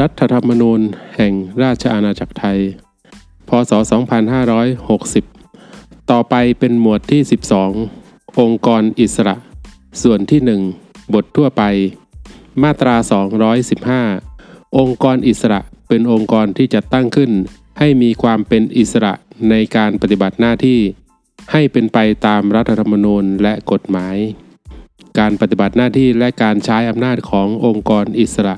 รัฐธรรมนูญแห่งราชอาณาจักรไทย พศ 2560 ต่อไปเป็นหมวดที่ 12 องค์กรอิสระ ส่วนที่ 1 บททั่วไป มาตรา 215 องค์กรอิสระเป็นองค์กรที่จะตั้งขึ้น ให้มีความเป็นอิสระในการปฏิบัติหน้าที่ ให้เป็นไปตามรัฐธรรมนูญและกฎหมาย การปฏิบัติหน้าที่และการใช้อำนาจขององค์กรอิสระ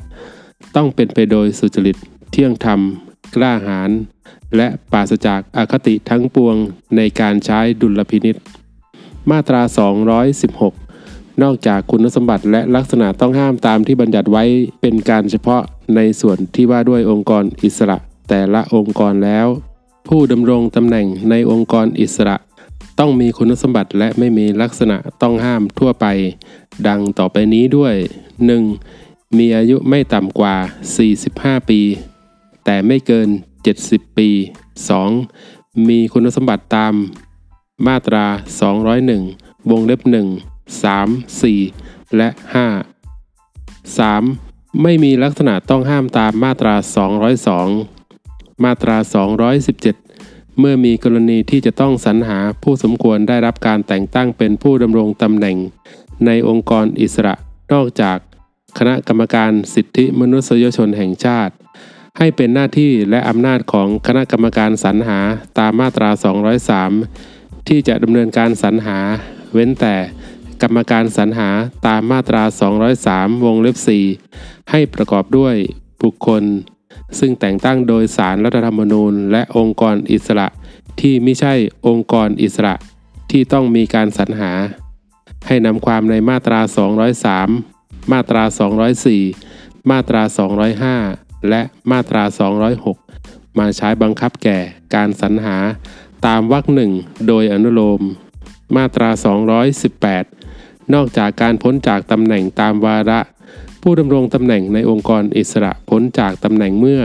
ต้องเป็นไปโดยสุจริต เที่ยงธรรม กล้าหาญและปราศจากอาคติทั้งปวงในการใช้ดุลพินิษมาตรา 216 นอกจากคุณสมบัติและลักษณะต้องห้ามตามที่บัญญัติไว้เป็นการเฉพาะในส่วนที่ว่าด้วยองค์กรอิสระ แต่ละองค์กรแล้ว ผู้ดำรงตำแหน่งในองค์กรอิสระ ต้องมีคุณสมบัติและไม่มีลักษณะต้องห้ามทั่วไป ดังต่อไปนี้ด้วย 1. มีอายุไม่ต่ำกว่า 45 ปี แต่ไม่เกิน 70 ปี 2. มีคุณสมบัติตาม มาตรา 201 วงเล็บ 1 3 4 และ 5 3. ไม่มีลักษณะต้องห้ามตามมาตรา 202 มาตรา 217 เมื่อมีกรณีที่จะต้องสรรหาผู้สมควรได้รับการแต่งตั้งเป็นผู้ดำรงตำแหน่ง ในองค์กรอิสระนอกจาก คณะกรรมการสิทธิมนุษยชนแห่งชาติ ให้เป็นหน้าที่และอำนาจของคณะกรรมการสรรหาตามมาตรา 203 ที่จะดำเนินการสรรหา เว้นแต่กรรมการสรรหาตามมาตรา 203 วงเล็บ 4 ให้ประกอบด้วยบุคคล ซึ่งแต่งตั้งโดยสารรัฐธรรมนูญ และองค์กรอิสระที่ไม่ใช่องค์กรอิสระที่ต้องมีการสรรหา ให้นำความในมาตรา 203 มาตรา 204 มาตรา 205 และมาตรา 206 มาใช้บังคับแก่การสรรหาตามวรรคหนึ่งโดยอนุโลม มาตรา 218 นอกจากการพ้นจากตำแหน่งตามวาระ ผู้ดำรงตำแหน่งในองค์กรอิสระพ้นจากตำแหน่งเมื่อ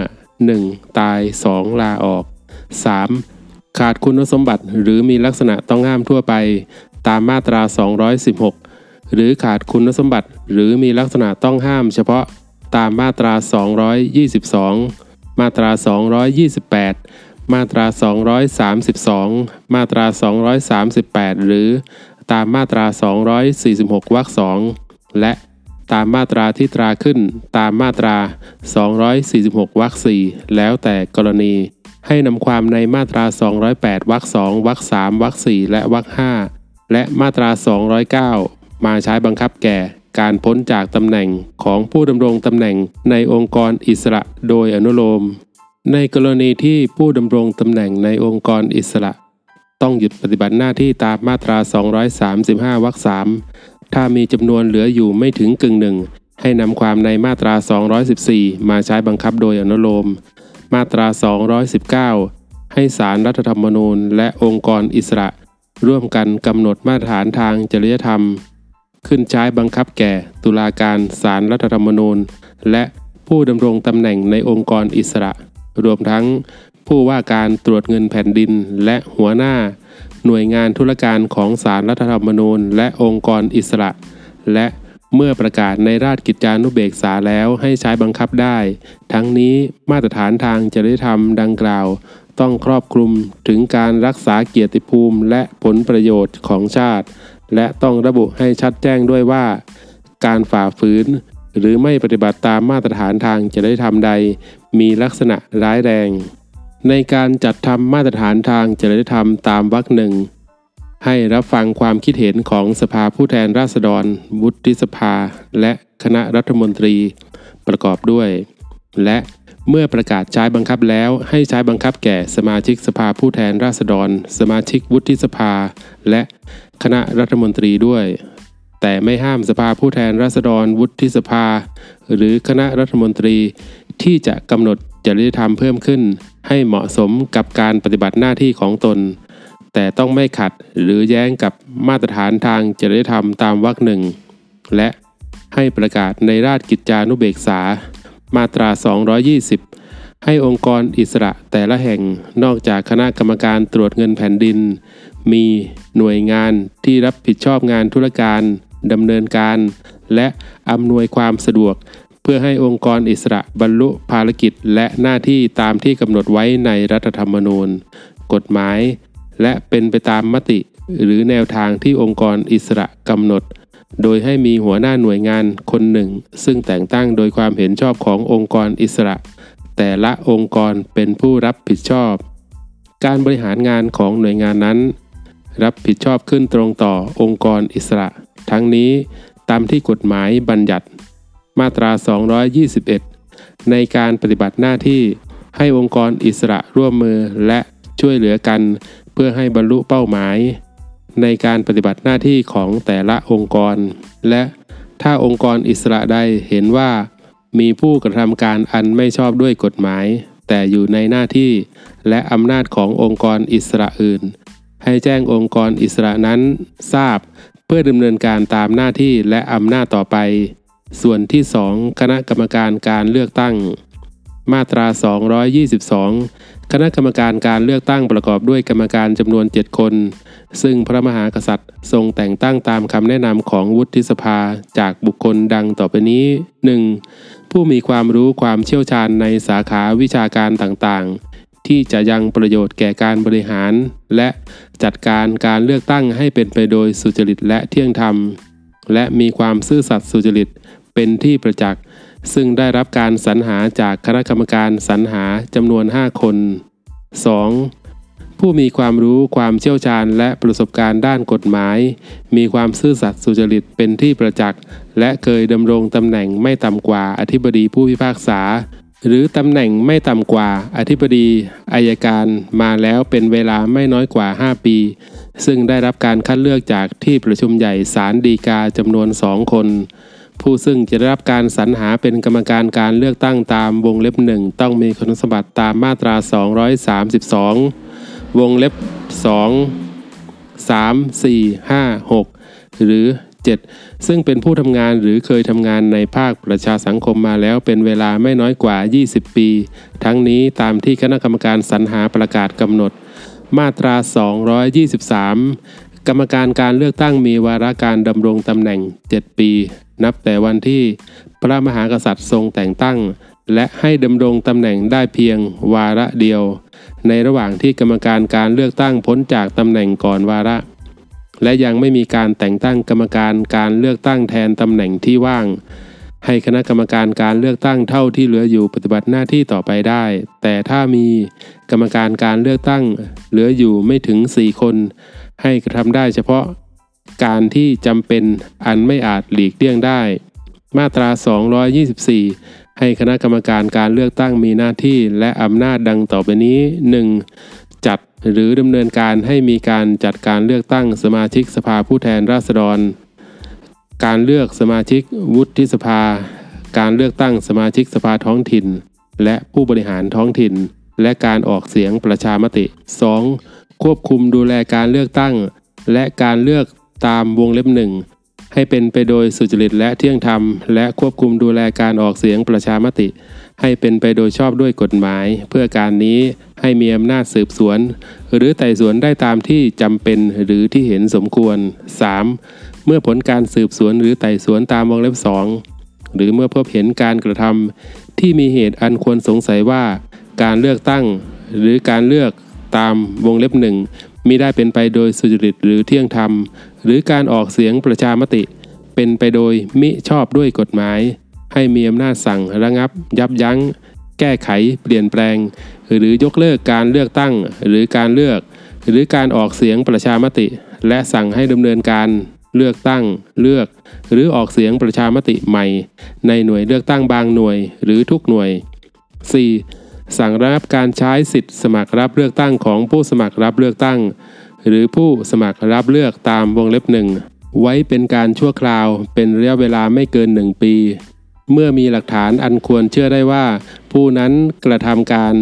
1. ตาย 2. ลาออก 3. ขาดคุณสมบัติหรือมีลักษณะต้องห้ามทั่วไป ตามมาตรา 216 หรือขาดคุณสมบัติ หรือมีลักษณะต้องห้ามเฉพาะตามมาตรา 222 มาตรา 228 มาตรา 232 มาตรา 238 หรือตามมาตรา 246 วรรค2และตามมาตราที่ตราขึ้นตามมาตรา 246 วรรค4แล้วแต่กรณี ให้นำความในมาตรา 208 วรรค2วรรค3วรรค4และวรรค5และมาตรา 209 มาใช้บังคับแก่การพ้นจากตำแหน่งของผู้ดำรงตำแหน่งในองค์กรอิสระโดยอนุโลม ในกรณีที่ผู้ดำรงตำแหน่งในองค์กรอิสระ ต้องหยุดปฏิบัติหน้าที่ตามมาตรา 235 วรรค 3 ถ้ามีจำนวนเหลืออยู่ไม่ถึงกึ่งหนึ่ง ให้นำความในมาตรา 214 มาใช้บังคับโดยอนุโลม มาตรา 219 ให้สารรัฐธรรมนูญและองค์กรอิสระ ร่วมกันกำหนดมาตรฐานทางจริยธรรม ขึ้นใช้บังคับแก่ตุลาการสารรัฐธรรมนูญ และผู้ดำรงตำแหน่งในองค์กรอิสระ รวมทั้งผู้ว่าการตรวจเงินแผ่นดินและหัวหน้า หน่วยงานธุรการของสารรัฐธรรมนูญ และองค์กรอิสระ และเมื่อประกาศในราชกิจจานุเบกษาแล้วให้ใช้บังคับได้ ทั้งนี้มาตรฐานทางจริยธรรมดังกล่าว ต้องครอบคลุมถึงการรักษาเกียรติภูมิและผลประโยชน์ของชาติ และต้องระบุให้ชัดแจ้งด้วยว่า การฝ่าฝืน หรือไม่ปฏิบัติตามมาตรฐานทางจริยธรรมใด มีลักษณะร้ายแรง ในการจัดทำมาตรฐานทางจริยธรรมตามวรรคหนึ่งให้รับฟังความคิดเห็นของสภาผู้แทนราษฎร วุฒิสภา และคณะรัฐมนตรีประกอบด้วย และเมื่อประกาศใช้บังคับแล้วให้ใช้บังคับแก่สมาชิกสภาผู้แทนราษฎร สมาชิกวุฒิสภา และ คณะรัฐมนตรีด้วย แต่ไม่ห้ามสภาผู้แทนราษฎรวุฒิสภา หรือคณะรัฐมนตรีที่จะกำหนดจริยธรรมเพิ่มขึ้น ให้เหมาะสมกับการปฏิบัติหน้าที่ของตน แต่ต้องไม่ขัดหรือแย้งกับมาตรฐานทางจริยธรรมตามวรรคหนึ่ง และให้ประกาศในราชกิจจานุเบกษา มาตรา 220 ให้องค์กรอิสระแต่ละแห่งนอกจากคณะกรรมการตรวจเงินแผ่นดิน มีหน่วยงานที่รับผิดชอบงานธุรการดำเนินการ และอำนวยความสะดวก เพื่อให้องค์กรอิสระบรรลุภารกิจและหน้าที่ตามที่กำหนดไว้ในรัฐธรรมนูญ กฎหมาย และเป็นไปตามมติ หรือแนวทางที่องค์กรอิสระกำหนด โดยให้มีหัวหน้าหน่วยงานคนหนึ่ง ซึ่งแต่งตั้งโดยความเห็นชอบขององค์กรอิสระ แต่ละองค์กรเป็นผู้รับผิดชอบ การบริหารงานของหน่วยงานนั้น รับผิดชอบขึ้นตรงต่อองค์กรอิสระ ทั้งนี้ตามที่กฎหมายบัญญัติ มาตรา 221 ในการปฏิบัติหน้าที่ให้องค์กรอิสระร่วมมือและช่วยเหลือกัน เพื่อให้บรรลุเป้าหมาย ในการปฏิบัติหน้าที่ของแต่ละองค์กร และถ้าองค์กรอิสระใดเห็นว่า มีผู้กระทำการอันไม่ชอบด้วยกฎหมาย แต่อยู่ในหน้าที่ และอำนาจขององค์กรอิสระอื่น ให้แจ้งองค์กรอิสระนั้นทราบ เพื่อดำเนินการตามหน้าที่และอำนาจต่อไป ส่วนที่ 2 คณะกรรมการการเลือกตั้ง มาตรา 222 คณะกรรมการการเลือกตั้งประกอบด้วยกรรมการจำนวน 7 คน ซึ่งพระมหากษัตริย์ทรงแต่งตั้งตามคำแนะนำของวุฒิสภาจากบุคคลดังต่อไปนี้ 1. ผู้มีความรู้ความเชี่ยวชาญในสาขาวิชาการต่างๆที่จะยังประโยชน์แก่การบริหาร และ จัดการการเลือกตั้งให้เป็นไปโดยสุจริตและเที่ยงธรรม และมีความซื่อสัตย์สุจริตเป็นที่ประจักษ์ซึ่งได้รับการสรรหาจากคณะกรรมการสรรหาจำนวน 5 คน 2. ผู้มีความรู้ความเชี่ยวชาญและประสบการณ์ด้านกฎหมาย มีความซื่อสัตย์สุจริตเป็นที่ประจักษ์และเคยดำรงตำแหน่งไม่ต่ำกว่าอธิบดีผู้พิพากษา หรือตำแหน่งไม่ต่ำกว่าอธิบดีอายการมาแล้วเป็นเวลาไม่น้อยกว่า 5 ปี ซึ่งได้รับการคัดเลือกจากที่ประชุมใหญ่ศาลฎีกาจำนวนสองคน ผู้ซึ่งจะได้รับการสรรหาเป็นกรรมการการเลือกตั้งตามวงเล็บหนึ่งต้องมีคุณสมบัติตามมาตรา 232 วงเล็บ 2 3 4 5 6 หรือ 7 ซึ่งเป็นผู้ทำงานหรือเคยทำงานในภาคประชาสังคมมาแล้วเป็นเวลาไม่น้อยกว่า 20 ปี ทั้งนี้ตามที่คณะกรรมการสรรหาประกาศกำหนด มาตรา 223 กรรมการการเลือกตั้งมีวาระการดำรงตำแหน่ง 7 ปี นับแต่วันที่พระมหากษัตริย์ทรงแต่งตั้ง และให้ดำรงตำแหน่งได้เพียงวาระเดียว ในระหว่างที่กรรมการการเลือกตั้งพ้นจากตำแหน่งก่อนวาระ และยังไม่มีการแต่งตั้งกรรมการการเลือกตั้งแทนตำแหน่งที่ว่าง ให้คณะกรรมการการเลือกตั้งเท่าที่เหลืออยู่ปฏิบัติหน้าที่ต่อไปได้ แต่ถ้ามีกรรมการการเลือกตั้ง เหลืออยู่ไม่ถึง 4 คน ให้กระทำได้เฉพาะการที่จำเป็นอันไม่อาจหลีกเลี่ยงได้ มาตรา 224 ให้คณะกรรมการการเลือกตั้งมีหน้าที่และอำนาจดังต่อไปนี้ 1. หรือดำเนินการให้มีการจัดการเลือกตั้งสมาชิกสภาผู้แทนราษฎร การเลือกสมาชิกวุฒิสภา การเลือกตั้งสมาชิกสภาท้องถิ่น และผู้บริหารท้องถิ่น และการออกเสียงประชามติ 2. ควบคุมดูแลการเลือกตั้ง และการเลือกตามวงเล็บหนึ่งให้เป็นไปโดยสุจริตและเที่ยงธรรม และควบคุมดูแลการออกเสียงประชามติ ให้เป็นไปโดยชอบด้วยกฎหมาย เพื่อการนี้ให้มีอำนาจสืบสวน หรือไต่สวนได้ตามที่จำเป็นหรือที่เห็นสมควร 3. เมื่อผลการสืบสวนหรือไต่สวนตามวงเล็บ 2 หรือเมื่อพบเห็นการกระทำที่มีเหตุอันควรสงสัยว่า การเลือกตั้ง หรือการเลือกตามวงเล็บหนึ่งมิได้เป็นไปโดยสุจริตหรือเที่ยงธรรม หรือการออกเสียงประชามติ เป็นไปโดยมิชอบด้วยกฎหมาย ให้มีอำนาจสั่งระงับ ยับยั้ง แก้ไข เปลี่ยนแปลง หรือยกเลิกการเลือกตั้ง หรือการเลือก หรือการออกเสียงประชามติ และสั่งให้ดำเนินการเลือกตั้ง เลือก หรือออกเสียงประชามติใหม่ ในหน่วยเลือกตั้งบางหน่วย หรือทุกหน่วย 4. สั่งระงับการใช้สิทธิ์สมัครรับเลือกตั้งของผู้สมัครรับเลือกตั้ง หรือผู้สมัครรับเลือกตามวงเล็บหนึ่งไว้เป็นการชั่วคราวเป็นระยะเวลาไม่เกินหนึ่งปี เมื่อมีหลักฐานอันควรเชื่อได้ว่า ผู้นั้นกระทำการ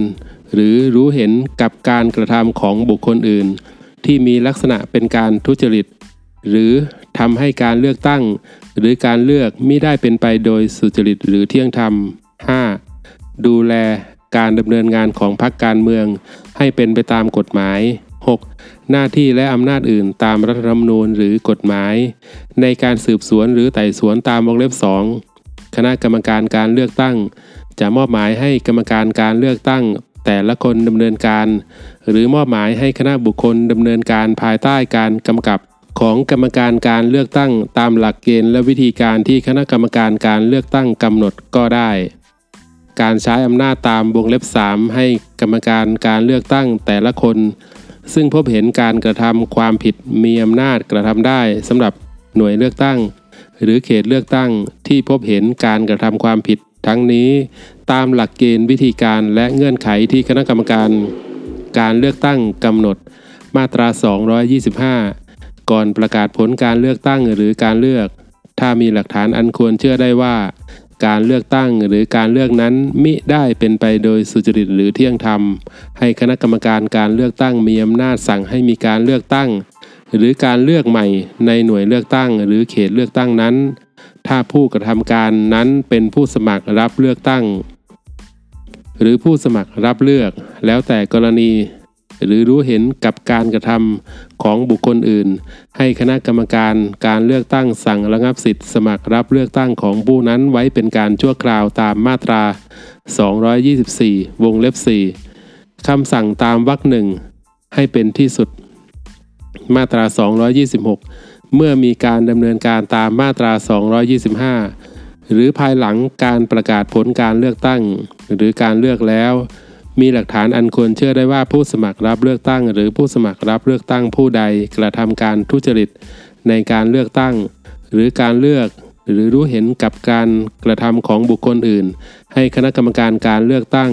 หรือรู้เห็นกับการกระทำของบุคคลอื่น ที่มีลักษณะเป็นการทุจริต หรือทำให้การเลือกตั้ง หรือการเลือกมิได้เป็นไปโดยสุจริตหรือเที่ยงธรรม 5. ดูแลการดำเนินงานของพรรคการเมือง ให้เป็นไปตามกฎหมาย 6. หน้าที่และอำนาจอื่นตามรัฐธรรมนูญหรือกฎหมาย ในการสืบสวนหรือไต่สวนตามวงเล็บ2 คณะกรรมการการเลือกตั้ง จะมอบหมายให้กรรมการการเลือกตั้ง แต่ละคนดำเนินการ หรือมอบหมายให้คณะบุคคลดำเนินการภายใต้การกำกับของกรรมการการเลือกตั้งตามหลักเกณฑ์และวิธีการที่คณะกรรมการการเลือกตั้งกำหนดก็ได้ การใช้อำนาจตามวงเล็บ 3 ให้กรรมการการเลือกตั้งแต่ละคน ซึ่งพบเห็นการกระทำความผิดมีอำนาจกระทำได้สำหรับหน่วยเลือกตั้ง หรือเขตเลือกตั้งที่พบเห็นการกระทำความผิดทั้งนี้ ตามหลักเกณฑ์วิธีการและเงื่อนไขที่คณะกรรมการ การเลือกตั้งกำหนดมาตรา 225 ก่อนประกาศผลการเลือกตั้งหรือการเลือก ถ้ามีหลักฐานอันควรเชื่อได้ว่า การเลือกตั้งหรือการเลือกนั้นมิได้เป็นไปโดยสุจริตหรือเที่ยงธรรม ให้คณะกรรมการการเลือกตั้งมีอำนาจสั่งให้มีการเลือกตั้ง หรือการเลือกใหม่ในหน่วยเลือกตั้งหรือเขตเลือกตั้งนั้น ถ้าผู้กระทำการนั้นเป็นผู้สมัครรับเลือกตั้ง หรือผู้สมัครรับเลือก แล้วแต่กรณี หรือรู้เห็นกับการกระทำของบุคคลอื่น ให้คณะกรรมการการเลือกตั้งสั่งระงับสิทธิ์สมัครรับเลือกตั้งของผู้นั้นไว้เป็นการชั่วคราวตามมาตรา 224 วงเล็บ 4คำสั่งตามวรรคหนึ่งให้เป็นที่สุด มาตรา 226 เมื่อมีการดำเนินการตามมาตรา 225 หรือภายหลังการประกาศผลการเลือกตั้ง หรือการเลือกแล้ว มีหลักฐานอันควรเชื่อได้ว่าผู้สมัครรับเลือกตั้ง หรือผู้สมัครรับเลือกตั้งผู้ใดกระทำการทุจริต ในการเลือกตั้ง หรือการเลือกหรือรู้เห็นกับการกระทำของบุคคลอื่น ให้คณะกรรมการการเลือกตั้ง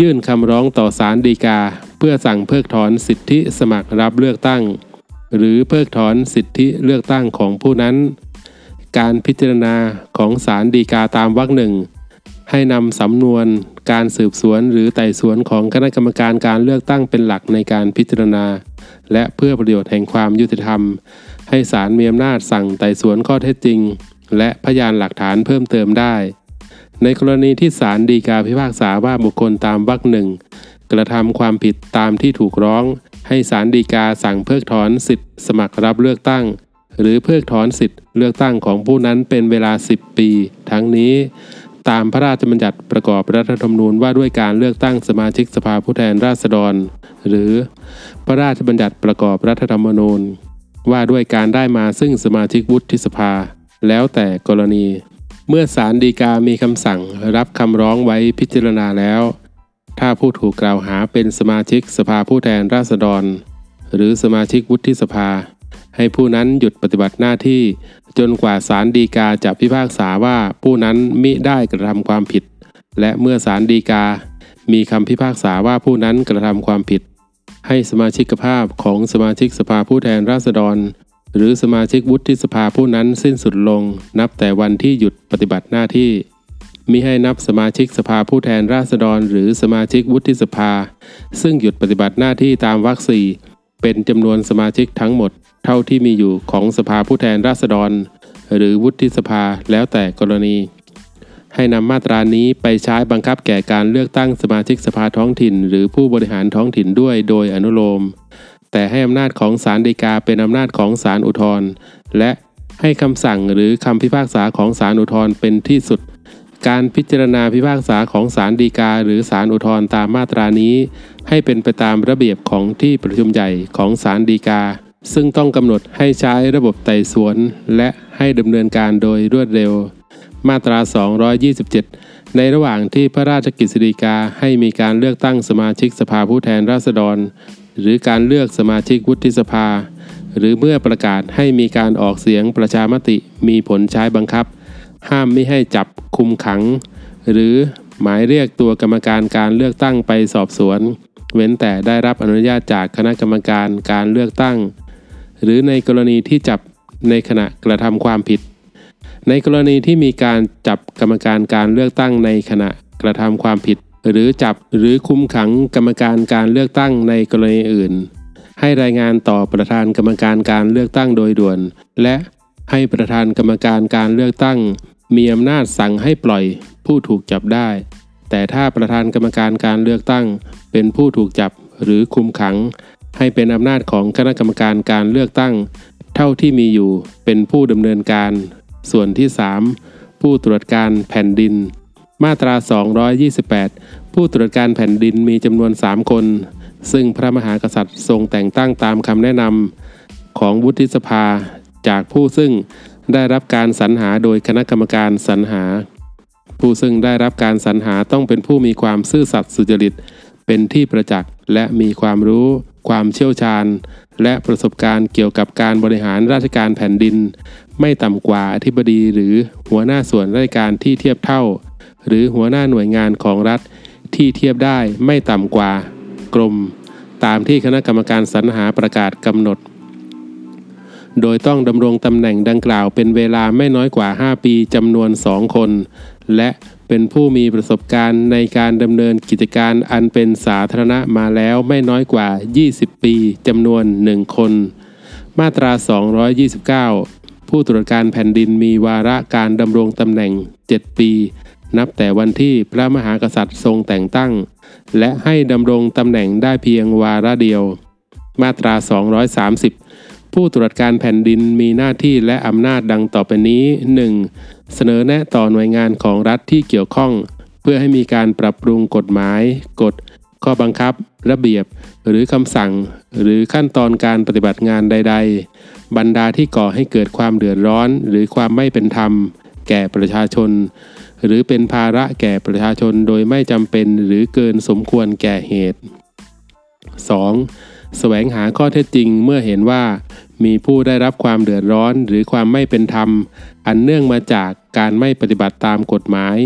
ยื่นคำร้องต่อศาลฎีกา เพื่อสั่งเพิกถอนสิทธิสมัครรับเลือกตั้ง หรือเพิกถอนสิทธิเลือกตั้งของผู้นั้น การพิจารณาของศาลฎีกาตามวรรคหนึ่งให้นำสำนวนการสืบสวนหรือไต่สวนของคณะกรรมการการเลือกตั้งเป็นหลักในการพิจารณา และเพื่อประโยชน์แห่งความยุติธรรม ให้ศาลมีอำนาจสั่งไต่สวนข้อเท็จจริง และพยานหลักฐานเพิ่มเติมได้ ในกรณีที่ศาลฎีกาพิพากษาว่าบุคคลตามวรรคหนึ่งกระทำความผิดตามที่ถูกร้อง ให้ศาลฎีกาสั่งเพิกถอนสิทธิสมัครรับเลือกตั้ง หรือเพิกถอนสิทธิเลือกตั้งของผู้นั้นเป็นเวลา 10 ปี ทั้งนี้ ตามพระราชบัญญัติประกอบรัฐธรรมนูญว่าด้วยการเลือกตั้งสมาชิกสภาผู้แทนราษฎร หรือ พระราชบัญญัติประกอบรัฐธรรมนูญ ว่าด้วยการได้มาซึ่งสมาชิกวุฒิสภา แล้วแต่กรณี เมื่อศาลฎีกามีคำสั่งรับคำร้องไว้พิจารณาแล้ว ถ้าผู้ถูกกล่าวหาเป็นสมาชิกสภาผู้แทนราษฎร หรือสมาชิกวุฒิสภา ให้ผู้นั้นหยุดปฏิบัติหน้าที่ จนกว่าศาลฎีกาจะพิพากษาว่าผู้นั้นมิได้กระทำความผิด และเมื่อศาลฎีกา มีคำพิพากษาว่าผู้นั้นกระทำความผิด ให้สมาชิกภาพของสมาชิกสภาผู้แทนราษฎร หรือสมาชิกวุฒิสภาผู้นั้นสิ้นสุดลง นับแต่วันที่หยุดปฏิบัติหน้าที่มิให้นับสมาชิกสภาผู้แทนราษฎร หรือสมาชิกวุฒิสภา ซึ่งหยุดปฏิบัติหน้าที่ตามวรรคสี่เป็นจำนวนสมาชิกทั้งหมด เท่าที่มีอยู่ของสภาผู้แทนราษฎร หรือวุฒิสภาแล้วแต่กรณี ให้นำมาตรานี้ไปใช้บังคับแก่การเลือกตั้งสมาชิกสภาท้องถิ่น หรือผู้บริหารท้องถิ่นด้วยโดยอนุโลม แต่ให้อำนาจของศาลฎีกาเป็นอำนาจของศาลอุทธรณ์และให้คำสั่งหรือคำพิพากษาของศาลอุทธรณ์เป็นที่สุด การพิจารณาพิพากษาของศาลฎีกาหรือศาลอุทธรณ์ตามมาตรานี้ ให้เป็นไปตามระเบียบของที่ประชุมใหญ่ของศาลฎีกา ซึ่งต้องกำหนดให้ใช้ระบบไต่สวน และให้ดำเนินการโดยรวดเร็ว มาตรา 227 ในระหว่างที่พระราชกฤษฎีกาให้มีการเลือกตั้งสมาชิกสภาผู้แทนราษฎร หรือการเลือกสมาชิกวุฒิสภา หรือเมื่อประกาศให้มีการออกเสียงประชามติมีผลใช้บังคับ ห้ามไม่ให้จับคุมขัง หรือหมายเรียกตัวกรรมการการเลือกตั้งไปสอบสวน เว้นแต่ได้รับอนุญาตจากคณะกรรมการการเลือกตั้ง หรือในกรณีที่จับในขณะกระทำความผิด ในกรณีที่มีการจับกรรมการการเลือกตั้งในขณะกระทำความผิด หรือจับหรือคุมขังกรรมการการเลือกตั้งในกรณีอื่น ให้รายงานต่อประธานกรรมการการเลือกตั้งโดยด่วน และให้ประธานกรรมการการเลือกตั้ง มีอำนาจสั่งให้ปล่อยผู้ถูกจับได้ แต่ถ้าประธานกรรมการการเลือกตั้ง เป็นผู้ถูกจับหรือคุมขัง ให้เป็นอำนาจของคณะกรรมการการเลือกตั้ง เท่าที่มีอยู่เป็นผู้ดำเนินการ ส่วนที่ 3 ผู้ตรวจการแผ่นดิน มาตรา 228 ผู้ตรวจการแผ่นดินมีจำนวน 3 คน ซึ่งพระมหากษัตริย์ทรงแต่งตั้งตามคำแนะนำของวุฒิสภาจากผู้ซึ่งได้รับการสรรหาโดยคณะกรรมการสรรหา ผู้ซึ่งได้รับการสรรหาต้องเป็นผู้มีความซื่อสัตย์สุจริต เป็นที่ประจักษ์และมีความรู้ ความเชี่ยวชาญ และประสบการณ์เกี่ยวกับการบริหารราชการแผ่นดิน ไม่ต่ำกว่าอธิบดีหรือหัวหน้าส่วนราชการที่เทียบเท่า หรือหัวหน้าหน่วยงานของรัฐ ที่เทียบได้ไม่ต่ำกว่ากรมตามที่คณะกรรมการสรรหาประกาศกำหนด โดยต้องดำรงตำแหน่งดังกล่าวเป็นเวลาไม่น้อยกว่า 5 ปีจำนวน 2 คน และเป็นผู้มีประสบการณ์ในการดำเนินกิจการอันเป็นสาธารณะมาแล้วไม่น้อยกว่า 20 ปีจำนวน 1 คน มาตรา 229 ผู้ตรวจการแผ่นดินมีวาระการดำรงตำแหน่ง 7 ปี นับแต่วันที่พระมหากษัตริย์ทรงแต่งตั้ง และให้ดำรงตำแหน่งได้เพียงวาระเดียว มาตรา 230 ผู้ตรวจการแผ่นดินมีหน้าที่และอำนาจดังต่อไปนี้ 1. เสนอแนะต่อหน่วยงานของรัฐที่เกี่ยวข้อง เพื่อให้มีการปรับปรุงกฎหมาย กฎ ข้อบังคับ ระเบียบ หรือคำสั่ง หรือขั้นตอนการปฏิบัติงานใด ๆ บรรดาที่ก่อให้เกิดความเดือดร้อน หรือความไม่เป็นธรรม แก่ประชาชน หรือเป็นภาระแก่ประชาชนโดยไม่จำเป็นหรือเกินสมควรแก่เหตุ 2. แสวงหาข้อเท็จจริงเมื่อเห็นว่า มีผู้ได้รับความเดือดร้อนหรือความไม่เป็นธรรม อันเนื่องมาจากการไม่ปฏิบัติตามกฎหมาย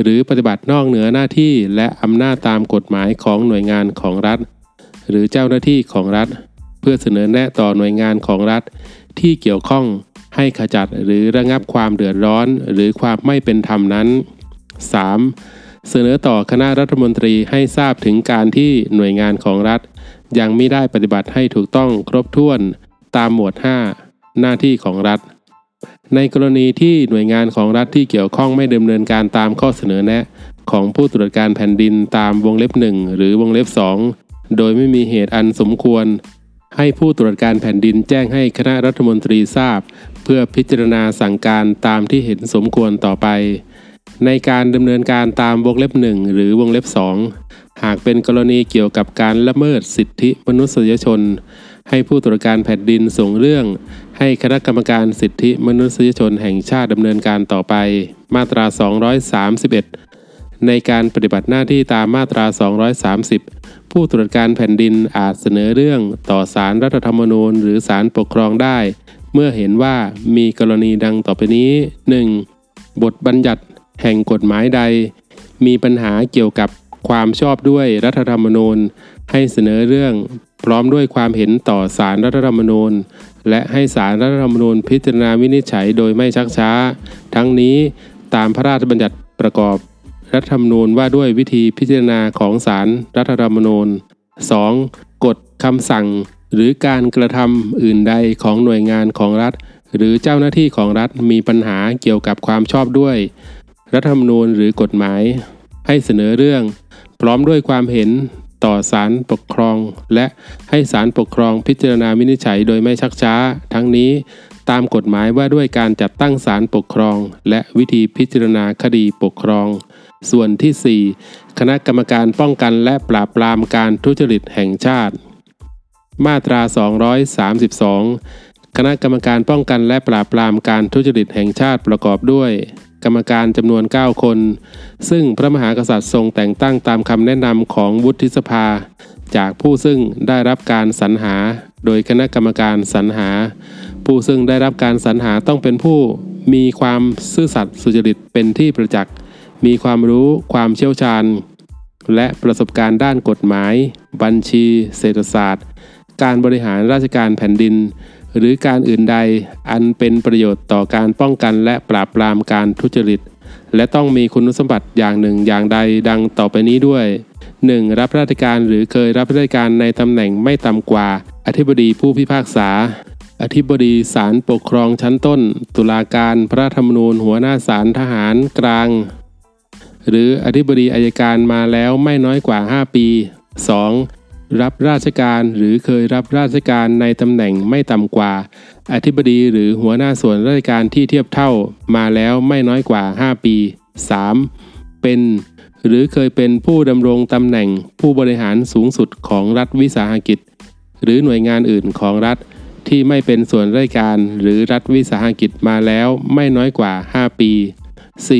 หรือปฏิบัตินอกเหนือหน้าที่และอำนาจตามกฎหมายของหน่วยงานของรัฐ หรือเจ้าหน้าที่ของรัฐ เพื่อเสนอแนะต่อหน่วยงานของรัฐ ที่เกี่ยวข้อง ให้ขจัดหรือระงับความเดือดร้อน หรือความไม่เป็นธรรมนั้น 3. เสนอต่อคณะรัฐมนตรีให้ทราบถึงการที่หน่วยงานของรัฐ ยังไม่ได้ปฏิบัติให้ถูกต้องครบถ้วนตามหมวด 5 หน้าที่ของรัฐ ในกรณีที่หน่วยงานของรัฐที่เกี่ยวข้องไม่ดำเนินการตามข้อเสนอแนะ ของผู้ตรวจการแผ่นดินตามวงเล็บ 1 หรือวงเล็บ 2 โดยไม่มีเหตุอันสมควรให้ผู้ตรวจการแผ่นดินแจ้งให้คณะรัฐมนตรีทราบ เพื่อพิจารณาสั่งการตามที่เห็นสมควรต่อไป ในการดำเนินการตามวงเล็บ 1 หรือวงเล็บ 2 หากเป็นกรณีเกี่ยวกับการละเมิดสิทธิมนุษยชน ให้ผู้ตรวจการแผ่นดินส่งเรื่อง ให้คณะกรรมการสิทธิมนุษยชนแห่งชาติดำเนินการต่อไป มาตรา 231 ในการปฏิบัติหน้าที่ตามมาตรา 230ผู้ตรวจการแผ่นดินอาจเสนอเรื่องต่อศารรัฐธรรมนูญ หรือศาลปกครองได้ เมื่อเห็นว่ามีกรณีดังต่อไปนี้ 1. บทบัญญัติแห่งกฎหมายใด มีปัญหาเกี่ยวกับความชอบด้วยรัฐธรรมนูญ ให้เสนอเรื่องพร้อมด้วยความเห็นต่อศารรัฐธรรมนูญ และให้ศารรัฐธรรมนูญพิจารณาวินิจฉัยโดยไม่ชักช้า ทั้งนี้ตามพระราชบัญญัติประกอบรัฐธรรมนูญว่าด้วยวิธีพิจารณาของศารรัฐธรรมนูญ 2. กฎคำสั่ง หรือการกระทำอื่นใดของหน่วยงานของรัฐ หรือเจ้าหน้าที่ของรัฐมีปัญหาเกี่ยวกับความชอบด้วย รัฐธรรมนูญหรือกฎหมาย ให้เสนอเรื่อง พร้อมด้วยความเห็นต่อศาลปกครอง และให้ศาลปกครองพิจารณาวินิจฉัยโดยไม่ชักช้า ทั้งนี้ตามกฎหมายว่าด้วยการจัดตั้งศาลปกครอง และวิธีพิจารณาคดีปกครอง ส่วนที่ 4 คณะกรรมการป้องกันและปราบปรามการทุจริตแห่งชาติ มาตรา 232 คณะกรรมการป้องกันและปราบปรามการทุจริตแห่งชาติประกอบด้วย กรรมการจำนวน 9 คน ซึ่งพระมหากษัตริย์ทรงแต่งตั้งตามคำแนะนำของวุฒิสภา จากผู้ซึ่งได้รับการสรรหา โดยคณะกรรมการสรรหา ผู้ซึ่งได้รับการสรรหาต้องเป็นผู้มีความซื่อสัตย์สุจริตเป็นที่ประจักษ์ มีความรู้ความเชี่ยวชาญ และประสบการณ์ด้านกฎหมาย บัญชี เศรษฐศาสตร์ การบริหารราชการแผ่นดิน หรือการอื่นใดอันเป็นประโยชน์ต่อการป้องกันและปราบปรามการทุจริต และต้องมีคุณสมบัติอย่างหนึ่งอย่างใดดังต่อไปนี้ด้วย 1. รับราชการหรือเคยรับราชการในตำแหน่งไม่ต่ำกว่า อธิบดีผู้พิพากษา อธิบดีศาลปกครองชั้นต้น ตุลาการพระธรรมนูญหัวหน้าศาลทหารกลาง หรืออธิบดีอายการมาแล้วไม่น้อยกว่า 5 ปี 2. รับราชการหรือเคยรับราชการในตำแหน่งไม่ต่ำกว่า อธิบดีหรือหัวหน้าส่วนราชการที่เทียบเท่ามาแล้วไม่น้อยกว่า 5 ปี 3. เป็น หรือเคยเป็นผู้ดำรงตำแหน่งผู้บริหารสูงสุดของรัฐวิสาหกิจ หรือหน่วยงานอื่นของรัฐที่ไม่เป็นส่วนราชการหรือรัฐวิสาหกิจมาแล้วไม่น้อยกว่า 5 ปี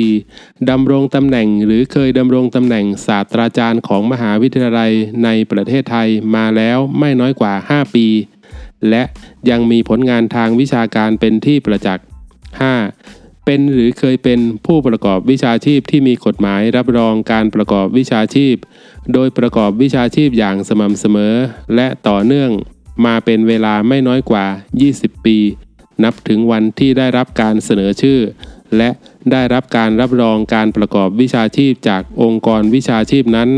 4. ดำรงตำแหน่งหรือเคยดำรงตำแหน่งศาสตราจารย์ของมหาวิทยาลัยในประเทศไทยมาแล้วไม่น้อยกว่า 5 ปี และยังมีผลงานทางวิชาการเป็นที่ประจักษ์ 5. เป็นหรือเคยเป็นผู้ประกอบวิชาชีพที่มีกฎหมายรับรองการประกอบวิชาชีพ โดยประกอบวิชาชีพอย่างสม่ำเสมอ และต่อเนื่องมาเป็นเวลาไม่น้อยกว่า 20 ปี นับถึงวันที่ได้รับการเสนอชื่อ และได้รับการรับรองการประกอบวิชาชีพจากองค์กรวิชาชีพนั้น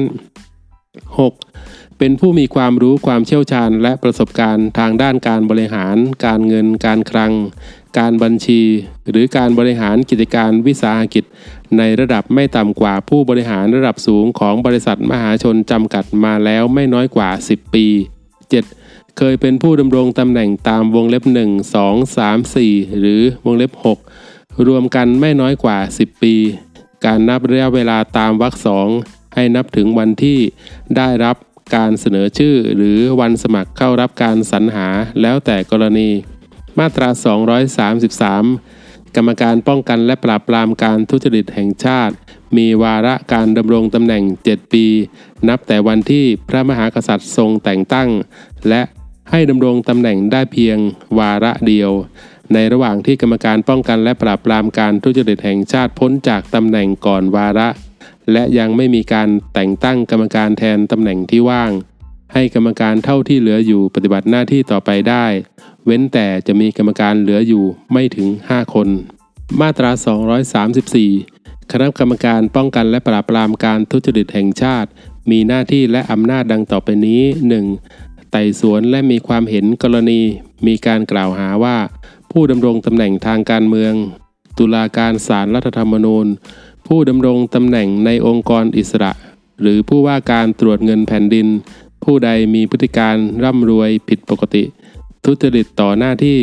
6. เป็นผู้มีความรู้ความเชี่ยวชาญและประสบการณ์ทางด้านการบริหาร การเงิน การคลัง การบัญชี หรือการบริหารกิจการวิสาหกิจ ในระดับไม่ต่ำกว่าผู้บริหารระดับสูงของบริษัทมหาชนจำกัดมาแล้วไม่น้อยกว่า 10 ปี 7. เคยเป็นผู้ดำรงตำแหน่งตามวงเล็บ 1 2 3 4 หรือวงเล็บ 6 รวมกันไม่น้อยกว่า 10 ปี การนับระยะเวลาตามวรรคสองให้นับถึงวันที่ได้รับการเสนอชื่อหรือวันสมัครเข้ารับการสรรหาแล้วแต่กรณี มาตรา 233 กรรมการป้องกันและปราบปรามการทุจริตแห่งชาติ มีวาระการดำรงตำแหน่ง 7 ปี นับแต่วันที่พระมหากษัตริย์ทรงแต่งตั้ง และให้ดำรงตำแหน่งได้เพียงวาระเดียว ในระหว่างที่กรรมการป้องกันและปราบปรามการทุจริตแห่งชาติพ้นจากตำแหน่งก่อนวาระ และยังไม่มีการแต่งตั้งกรรมการแทนตำแหน่งที่ว่าง ให้กรรมการเท่าที่เหลืออยู่ปฏิบัติหน้าที่ต่อไปได้ เว้นแต่จะมีกรรมการเหลืออยู่ไม่ถึง 5 คน มาตรา 234 คณะกรรมการป้องกันและปราบปรามการทุจริตแห่งชาติ มีหน้าที่และอำนาจดังต่อไปนี้ 1. ไต่สวนและมีความเห็นกรณี มีการกล่าวหาว่า ผู้ดำรงตำแหน่งทางการเมือง ตุลาการศาลรัฐธรรมนูญ ผู้ดำรงตำแหน่งในองค์กรอิสระ หรือผู้ว่าการตรวจเงินแผ่นดิน ผู้ใดมีพฤติการร่ำรวยผิดปกติ ทุจริตต่อหน้าที่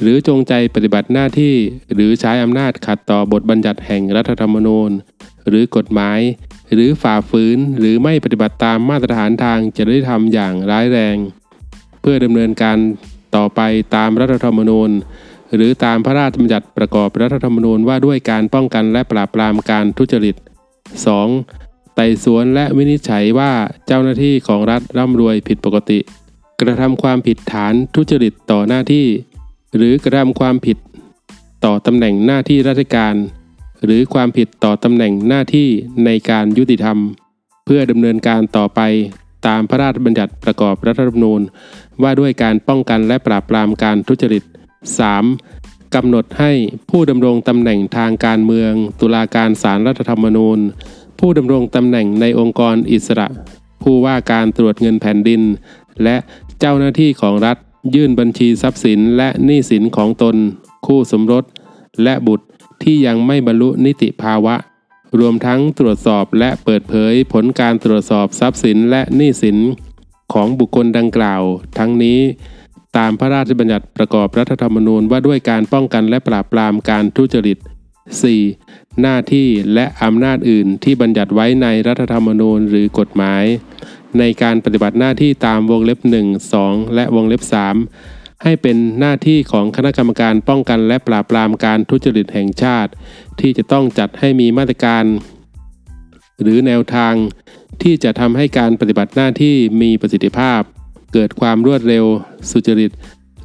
หรือจงใจปฏิบัติหน้าที่ หรือใช้อำนาจขัดต่อบทบัญญัติแห่งรัฐธรรมนูญ หรือกฎหมาย หรือฝ่าฝืนหรือไม่ปฏิบัติตามมาตรฐานทางจริยธรรมอย่างร้ายแรง เพื่อดำเนินการต่อไปตามรัฐธรรมนูญ หรือตามพระราชบัญญัติประกอบรัฐธรรมนูญว่าด้วยการป้องกันและปราบปรามการทุจริต 2. ไต่สวนและวินิจฉัยว่าเจ้าหน้าที่ของรัฐร่ำรวยผิดปกติ กระทำความผิดฐานทุจริตต่อหน้าที่ หรือกระทำความผิด ต่อตำแหน่งหน้าที่ราชการ หรือความผิดต่อตำแหน่งหน้าที่ในการยุติธรรม เพื่อดำเนินการต่อไปตามพระราชบัญญัติประกอบรัฐธรรมนูญ ว่าด้วยการป้องกันและปราบปรามการทุจริต 3. กำหนดให้ผู้ดำรงตำแหน่งทางการเมือง ตุลาการศาลรัฐธรรมนูญ ผู้ดำรงตำแหน่งในองค์กรอิสระ ผู้ว่าการตรวจเงินแผ่นดิน และเจ้าหน้าที่ของรัฐ ยื่นบัญชีทรัพย์สินและหนี้สินของตน คู่สมรส และบุตรที่ยังไม่บรรลุนิติภาวะ รวมทั้งตรวจสอบและเปิดเผยผลการตรวจสอบทรัพย์สินและหนี้สิน ของบุคคลดังกล่าว ทั้งนี้ ตามพระราชบัญญัติประกอบรัฐธรรมนูญว่าด้วยการป้องกันและปราบปรามการทุจริต 4. หน้าที่และอำนาจอื่นที่บัญญัติไว้ในรัฐธรรมนูญหรือกฎหมาย ในการปฏิบัติหน้าที่ตามวงเล็บ 1 2 และวงเล็บ 3 ให้เป็นหน้าที่ของคณะกรรมการป้องกันและปราบปรามการทุจริตแห่งชาติ ที่จะต้องจัดให้มีมาตรการ หรือแนวทาง ที่จะทำให้การปฏิบัติหน้าที่มีประสิทธิภาพ เกิดความรวดเร็ว สุจริต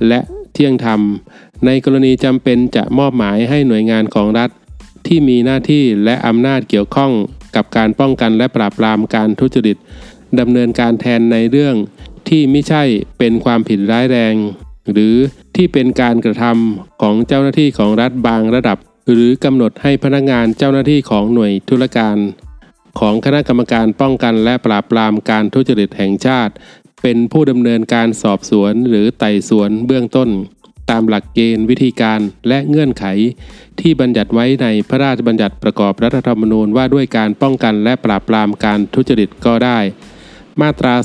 และเที่ยงธรรม ในกรณีจำเป็นจะมอบหมายให้หน่วยงานของรัฐ ที่มีหน้าที่และอำนาจเกี่ยวข้องกับการป้องกันและปราบปรามการทุจริตดำเนินการแทนในเรื่องที่ไม่ใช่เป็นความผิดร้ายแรง หรือที่เป็นการกระทำของเจ้าหน้าที่ของรัฐบางระดับ หรือกำหนดให้พนักงานเจ้าหน้าที่ของหน่วยธุรการ ของคณะกรรมการป้องกันและปราบปรามการทุจริตแห่งชาติ เป็นผู้ดำเนินการสอบสวนหรือไต่สวนเบื้องต้น ตามหลักเกณฑ์วิธีการและเงื่อนไข ที่บัญญัติไว้ในพระราชบัญญัติประกอบรัฐธรรมนูญว่าด้วยการป้องกันและปราบปรามการทุจริตก็ได้ มาตรา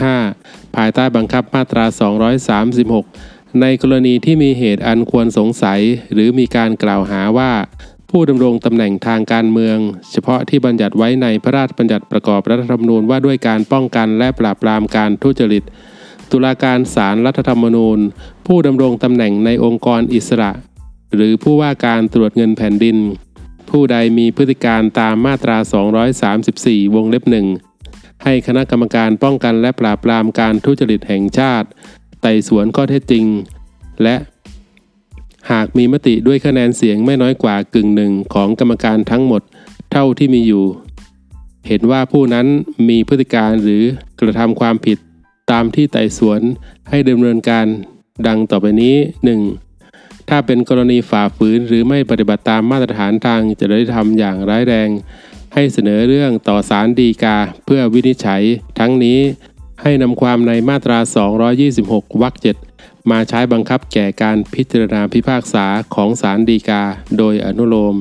235 ภายใต้บังคับมาตรา 236 ในกรณีที่มีเหตุอันควรสงสัย หรือมีการกล่าวหาว่า ผู้ดำรงตำแหน่งทางการเมือง เฉพาะที่บัญญัติไว้ในพระราชบัญญัติประกอบรัฐธรรมนูญว่าด้วยการป้องกันและปราบปรามการทุจริต ตุลาการศาลรัฐธรรมนูญ ผู้ดำรงตำแหน่งในองค์กรอิสระ หรือผู้ว่าการตรวจเงินแผ่นดิน ผู้ใดมีพฤติการตามมาตรา 234 วงเล็บหนึ่งให้คณะกรรมการป้องกันและปราบปรามการทุจริตแห่งชาติ ไต่สวนข้อเท็จจริง และ หากมีมติด้วยคะแนนเสียงไม่น้อยกว่ากึ่งหนึ่งของกรรมการทั้งหมดเท่าที่มีอยู่ เห็นว่าผู้นั้นมีพฤติการหรือกระทำความผิดตามที่ไต่สวนให้ดำเนินการดังต่อไปนี้ 1. ถ้าเป็นกรณีฝ่าฝืนหรือไม่ปฏิบัติตามมาตรฐานทางจริยธรรมอย่างร้ายแรง ให้เสนอเรื่องต่อศาลฎีกาเพื่อวินิจฉัย ทั้งนี้ให้นำความในมาตรา 226 วรรคเจ็ด มาใช้บังคับแก่การพิจารณาพิพากษาของศาลฎีกาโดยอนุโลม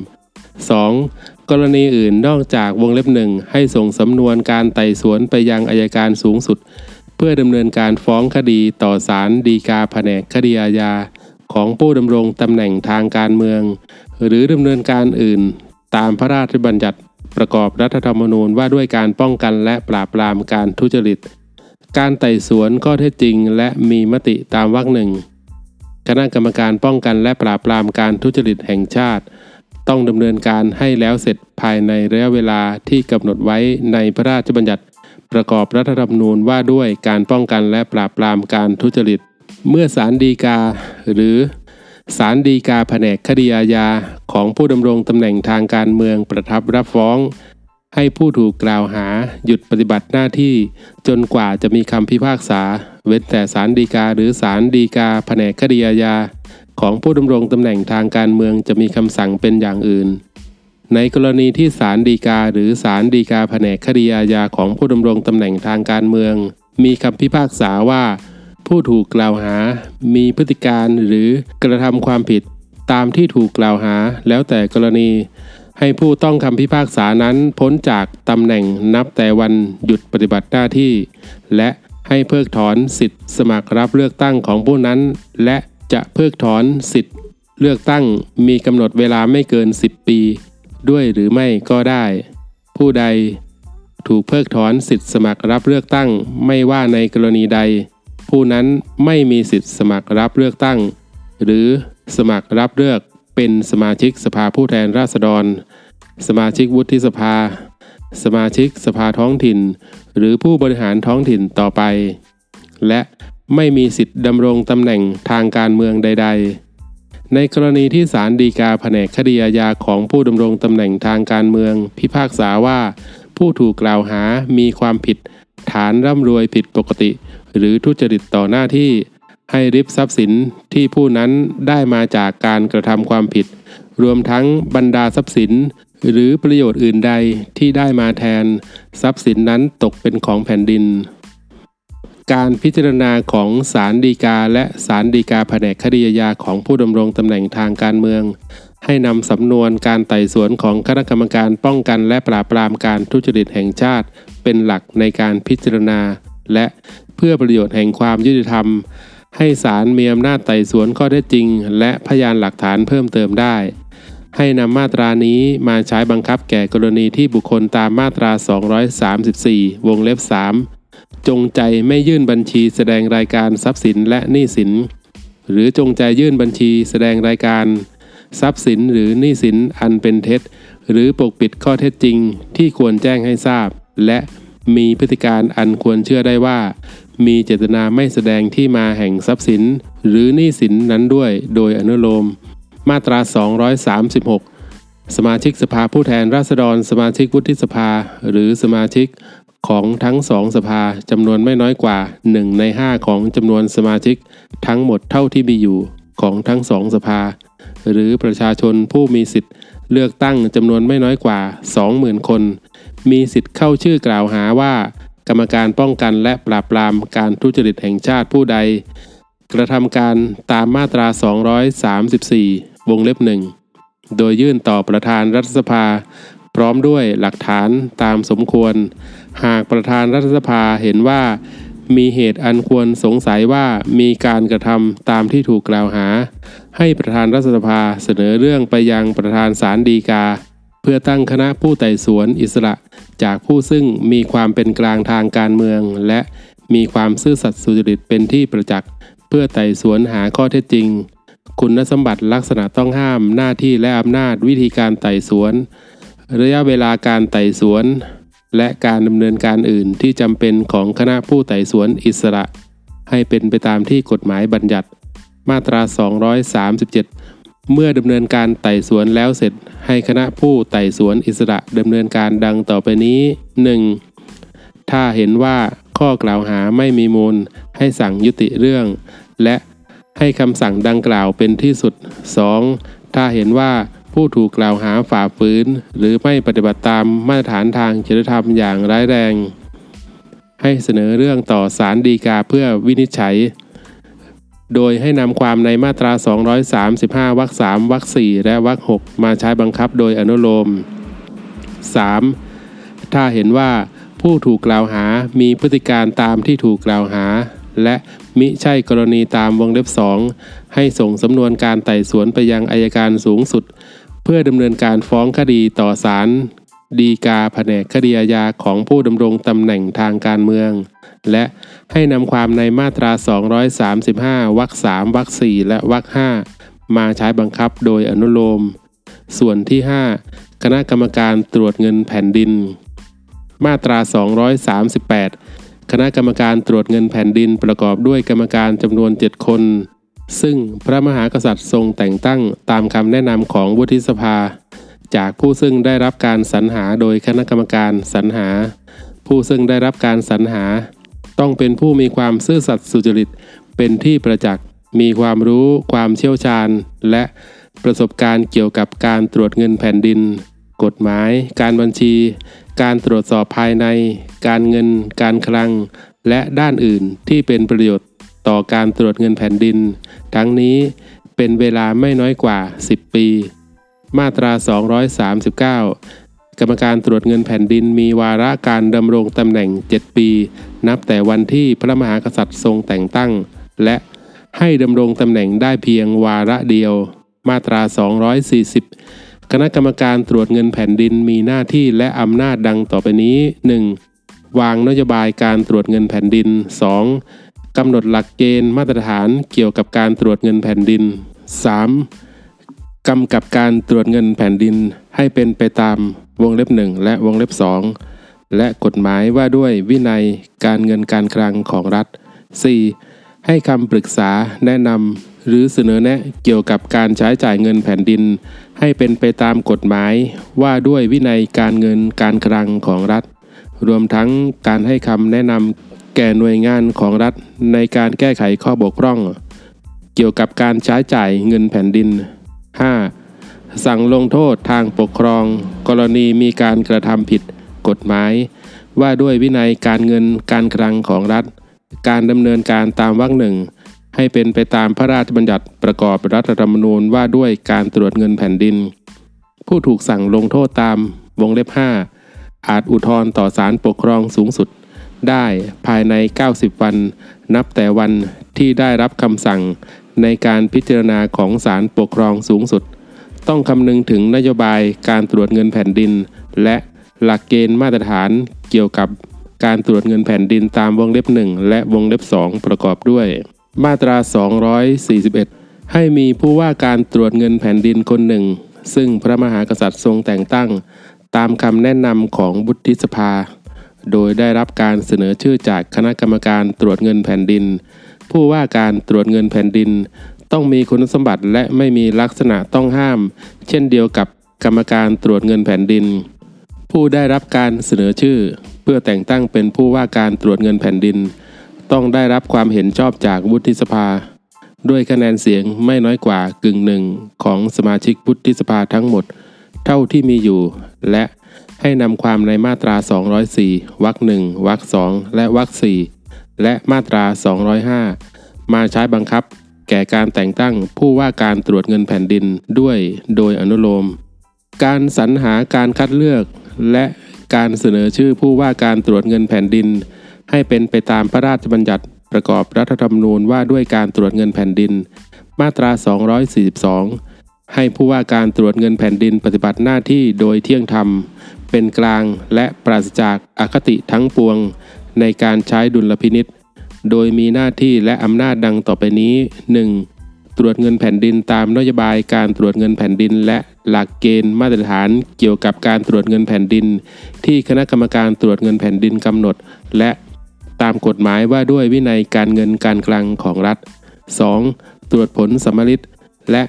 2. กรณีอื่นนอกจากวงเล็บหนึ่งให้ส่งสำนวนการไต่สวนไปยังอายการสูงสุด เพื่อดำเนินการฟ้องคดีต่อศาลฎีกาแผนกคดีอาญาของผู้ดำรงตำแหน่งทางการเมือง หรือดำเนินการอื่น ตามพระราชบัญญัติประกอบรัฐธรรมนูญว่าด้วยการป้องกันและปราบปรามการทุจริต การไต่สวนข้อเท็จจริง และมีมติตามวรรคหนึ่งคณะกรรมการป้องกันและปราบปรามการทุจริตแห่งชาติ ต้องดำเนินการให้แล้วเสร็จภายในระยะเวลาที่กำหนดไว้ในพระราชบัญญัติประกอบรัฐธรรมนูญว่าด้วยการป้องกันและปราบปรามการทุจริต เมื่อศาลฎีกา หรือศาลฎีกาแผนกคดีอาญาของผู้ดำรงตำแหน่งทางการเมืองประทับรับฟ้อง ให้ผู้ถูกกล่าวหาหยุดปฏิบัติหน้าที่จนกว่าจะมีคำพิพากษา เว้นแต่ศาลฎีกาหรือศาลฎีกาแผนกคดีอาญาของผู้ดำรงตำแหน่งทางการเมืองจะมีคำสั่งเป็นอย่างอื่น ในกรณีที่ศาลฎีกาหรือศาลฎีกาแผนกคดีอาญาของผู้ดำรงตำแหน่งทางการเมือง มีคำพิพากษาว่า ผู้ถูกกล่าวหา มีพฤติการหรือกระทำความผิดตามที่ถูกกล่าวหาแล้วแต่กรณี ให้ผู้ต้องคำพิพากษานั้นพ้นจากตำแหน่งนับแต่วันหยุดปฏิบัติหน้าที่ และให้เพิกถอนสิทธิสมัครรับเลือกตั้งของผู้นั้น และจะเพิกถอนสิทธิเลือกตั้งมีกำหนดเวลาไม่เกิน 10 ปี ด้วยหรือไม่ก็ได้ ผู้ใด ถูกเพิกถอนสิทธิสมัครรับเลือกตั้งไม่ว่าในกรณีใด ผู้นั้นไม่มีสิทธิสมัครรับเลือกตั้ง หรือสมัครรับเลือก เป็นสมาชิกสภาผู้แทนราษฎร สมาชิกวุฒิสภา สมาชิกสภาท้องถิ่น หรือผู้บริหารท้องถิ่นต่อไป และไม่มีสิทธิ์ดำรงตำแหน่งทางการเมืองใด ๆ ในกรณีที่ศาลฎีกาแผนกคดีอาญาของผู้ดำรงตำแหน่งทางการเมือง พิพากษาว่า ผู้ถูกกล่าวหามีความผิด ฐานร่ำรวยผิดปกติ หรือทุจริตต่อหน้าที่ ให้ริบทรัพย์สินที่ผู้นั้นได้มาจากการกระทำความผิด รวมทั้งบรรดาทรัพย์สิน หรือประโยชน์อื่นใดที่ได้มาแทน ทรัพย์สินนั้นตกเป็นของแผ่นดิน การพิจารณาของศาลฎีกาและศาลฎีกาแผนกคดีอาญาของผู้ดำรงตำแหน่งทางการเมือง ให้นำสำนวนการไต่สวนของคณะกรรมการป้องกันและปราบปรามการทุจริตแห่งชาติ เป็นหลักในการพิจารณา และเพื่อประโยชน์แห่งความยุติธรรม ให้ศาลมีอำนาจไต่สวนข้อเท็จจริง และพยานหลักฐานเพิ่มเติมได้ ให้นำมาตรานี้มาใช้บังคับแก่กรณีที่บุคคลตามมาตรา 234 วงเล็บ 3 จงใจไม่ยื่นบัญชีแสดงรายการทรัพย์สินและหนี้สิน หรือจงใจยื่นบัญชีแสดงรายการ ทรัพย์สินหรือหนี้สินอันเป็นเท็จ หรือปกปิดข้อเท็จจริง ที่ควรแจ้งให้ทราบ และมีพฤติการอันควรเชื่อได้ว่า มีเจตนาไม่แสดงที่มาแห่งทรัพย์สิน หรือหนี้สินนั้นด้วยโดยอนุโลม มาตรา 236 สมาชิกสภาผู้แทนราษฎร สมาชิกวุฒิสภา หรือสมาชิกของทั้งสองสภาจำนวนไม่น้อยกว่า 1 ใน 5 ของจำนวนสมาชิกทั้งหมดเท่าที่มีอยู่ของทั้งสองสภา หรือประชาชนผู้มีสิทธิ์เลือกตั้งจำนวนไม่น้อยกว่า 20,000 คน มีสิทธิ์เข้าชื่อกล่าวหาว่า กรรมการป้องกันและปราบปรามการทุจริตแห่งชาติผู้ใด กระทำการตามมาตรา 234 วงเล็บหนึ่งโดยยื่นต่อประธานรัฐสภา พร้อมด้วยหลักฐานตามสมควร หากประธานรัฐสภาเห็นว่า มีเหตุอันควรสงสัยว่ามีการกระทำตามที่ถูกกล่าวหา ให้ประธานรัฐสภาเสนอเรื่องไปยังประธานศาลฎีกา เพื่อตั้งคณะผู้ไต่สวนอิสระ จากผู้ซึ่งมีความเป็นกลางทางการเมือง และมีความซื่อสัตย์สุจริตเป็นที่ประจักษ์ เพื่อไต่สวนหาข้อเท็จจริง คุณสมบัติลักษณะต้องห้ามหน้าที่และอำนาจวิธีการไต่สวน ระยะเวลาการไต่สวน และการดำเนินการอื่นที่จำเป็นของคณะผู้ไต่สวนอิสระ ให้เป็นไปตามที่กฎหมายบัญญัติ มาตรา 237 เมื่อดำเนินการไต่สวนแล้วเสร็จ ให้คณะผู้ไต่สวนอิสระดำเนินการดังต่อไปนี้ 1. ถ้าเห็นว่าข้อกล่าวหาไม่มีมูล ให้สั่งยุติเรื่อง และให้คำสั่งดังกล่าวเป็นที่สุด 2. ถ้าเห็นว่าผู้ถูกกล่าวหาฝ่าฝืน หรือไม่ปฏิบัติตามมาตรฐานทางจริยธรรมอย่างร้ายแรง ให้เสนอเรื่องต่อศาลฎีกาเพื่อวินิจฉัย โดยให้นำความในมาตรา 235 วรรค3วรรค4และวรรค6มาใช้บังคับโดยอนุโลม 3. ถ้าเห็นว่าผู้ถูกกล่าวหามีพฤติการตามที่ถูกกล่าวหา และมิใช่กรณีตามวงเล็บสองให้ส่งสำนวนการไต่สวนไปยังอายการสูงสุด เพื่อดำเนินการฟ้องคดีต่อศาล ดีกาแผนกคดีอาญาของผู้ดำรงตำแหน่งทางการเมือง และให้นำความในมาตรา 235 วรรค3วรรค4และวรรค5มาใช้บังคับโดยอนุโลม ส่วนที่ 5 คณะกรรมการตรวจเงินแผ่นดิน มาตรา 238 คณะกรรมการตรวจเงินแผ่นดินประกอบด้วยกรรมการจำนวน 7 คน ซึ่งพระมหากษัตริย์ทรงแต่งตั้งตามคำแนะนำของวุฒิสภา จากผู้ซึ่งได้รับการสรรหาโดยคณะกรรมการสรรหา ผู้ซึ่งได้รับการสรรหา ต้องเป็นผู้มีความซื่อสัตย์สุจริต เป็นที่ประจักษ์มีความรู้ความเชี่ยวชาญ และประสบการณ์เกี่ยวกับการตรวจเงินแผ่นดิน กฎหมาย การบัญชี การตรวจสอบภายใน การเงิน การคลัง และด้านอื่นที่เป็นประโยชน์ต่อการตรวจเงินแผ่นดิน ทั้งนี้เป็นเวลาไม่น้อยกว่า 10 ปี มาตรา 239 กรรมการตรวจเงินแผ่นดินมีวาระการดำรงตำแหน่ง 7 ปี นับแต่วันที่พระมหากษัตริย์ทรงแต่งตั้ง และให้ดำรงตำแหน่งได้เพียงวาระเดียว มาตรา 240 คณะกรรมการตรวจเงินแผ่นดินมีหน้าที่และอำนาจดังต่อไปนี้ 1. วางนโยบายการตรวจเงินแผ่นดิน 2. กำหนดหลักเกณฑ์มาตรฐานเกี่ยวกับการตรวจเงินแผ่นดิน 3. กำกับการตรวจเงินแผ่นดินให้เป็นไปตามวงเล็บ1และวงเล็บ2และกฎหมายว่าด้วยวินัยการเงินการคลังของรัฐ 4. ให้คำปรึกษาแนะนำหรือเสนอแนะเกี่ยวกับการใช้จ่ายเงินแผ่นดิน ให้เป็นไปตามกฎหมายว่าด้วยวินัยการเงินการคลังของรัฐ รวมทั้งการให้คำแนะนำแก่หน่วยงานของรัฐในการแก้ไขข้อบกพร่อง เกี่ยวกับการใช้จ่ายเงินแผ่นดิน 5. สั่งลงโทษทางปกครอง กรณีมีการกระทำผิดกฎหมาย ว่าด้วยวินัยการเงินการคลังของรัฐ การดำเนินการตามวรรคหนึ่งให้เป็นไปตามพระราชบัญญัติประกอบรัฐธรรมนูญว่าด้วยการตรวจเงินแผ่นดิน ผู้ถูกสั่งลงโทษตามวงเล็บ 5 อาจอุทธรณ์ต่อศาลปกครองสูงสุด ได้ภายใน 90 วัน นับแต่วันที่ได้รับคำสั่ง ในการพิจารณาของศาลปกครองสูงสุด ต้องคำนึงถึงนโยบายการตรวจเงินแผ่นดิน และหลักเกณฑ์มาตรฐานเกี่ยวกับการตรวจเงินแผ่นดินตามวงเล็บ 1 และวงเล็บ 2 ประกอบด้วย มาตรา 241 ให้มีผู้ว่าการตรวจเงินแผ่นดินคนหนึ่ง ซึ่งพระมหากษัตริย์ทรงแต่งตั้ง ตามคำแนะนำของบุติสภา โดยได้รับการเสนอชื่อจากคณะกรรมการตรวจเงินแผ่นดิน ผู้ว่าการตรวจเงินแผ่นดิน ต้องมีคุณสมบัติและไม่มีลักษณะต้องห้าม เช่นเดียวกับกรรมการตรวจเงินแผ่นดิน ผู้ได้รับการเสนอชื่อ เพื่อแต่งตั้งเป็นผู้ว่าการตรวจเงินแผ่นดิน ต้องได้รับความเห็นชอบจากวุฒิสภา ด้วยคะแนนเสียงไม่น้อยกว่ากึ่งหนึ่งของสมาชิกวุฒิสภาทั้งหมด เท่าที่มีอยู่ และให้นำความในมาตรา 204วรรคหนึ่งวรรคสองและวรรคสี่ และมาตรา 205 มาใช้บังคับ แก่การแต่งตั้งผู้ว่าการตรวจเงินแผ่นดินด้วยโดยอนุโลม การสรรหาการคัดเลือก และการเสนอชื่อผู้ว่าการตรวจเงินแผ่นดิน ให้เป็นไปตามพระราชบัญญัติประกอบรัฐธรรมนูญว่าด้วยการตรวจเงินแผ่นดิน มาตรา 242 ให้ผู้ว่าการตรวจเงินแผ่นดินปฏิบัติหน้าที่โดยเที่ยงธรรม เป็นกลางและปราศจากอคติทั้งปวง ในการใช้ดุลพินิษโดยมีหน้าที่และอำนาจดังต่อไปนี้ 1. ตรวจเงินแผ่นดินตามนโยบายการตรวจเงินแผ่นดิน และหลักเกณฑ์มาตรฐานเกี่ยวกับการตรวจเงินแผ่นดิน ที่คณะกรรมการตรวจเงินแผ่นดินกำหนด และตามกฎหมายว่าด้วยวินัยการเงินการคลังของรัฐ 2. ตรวจผลสมฤทธิ์และ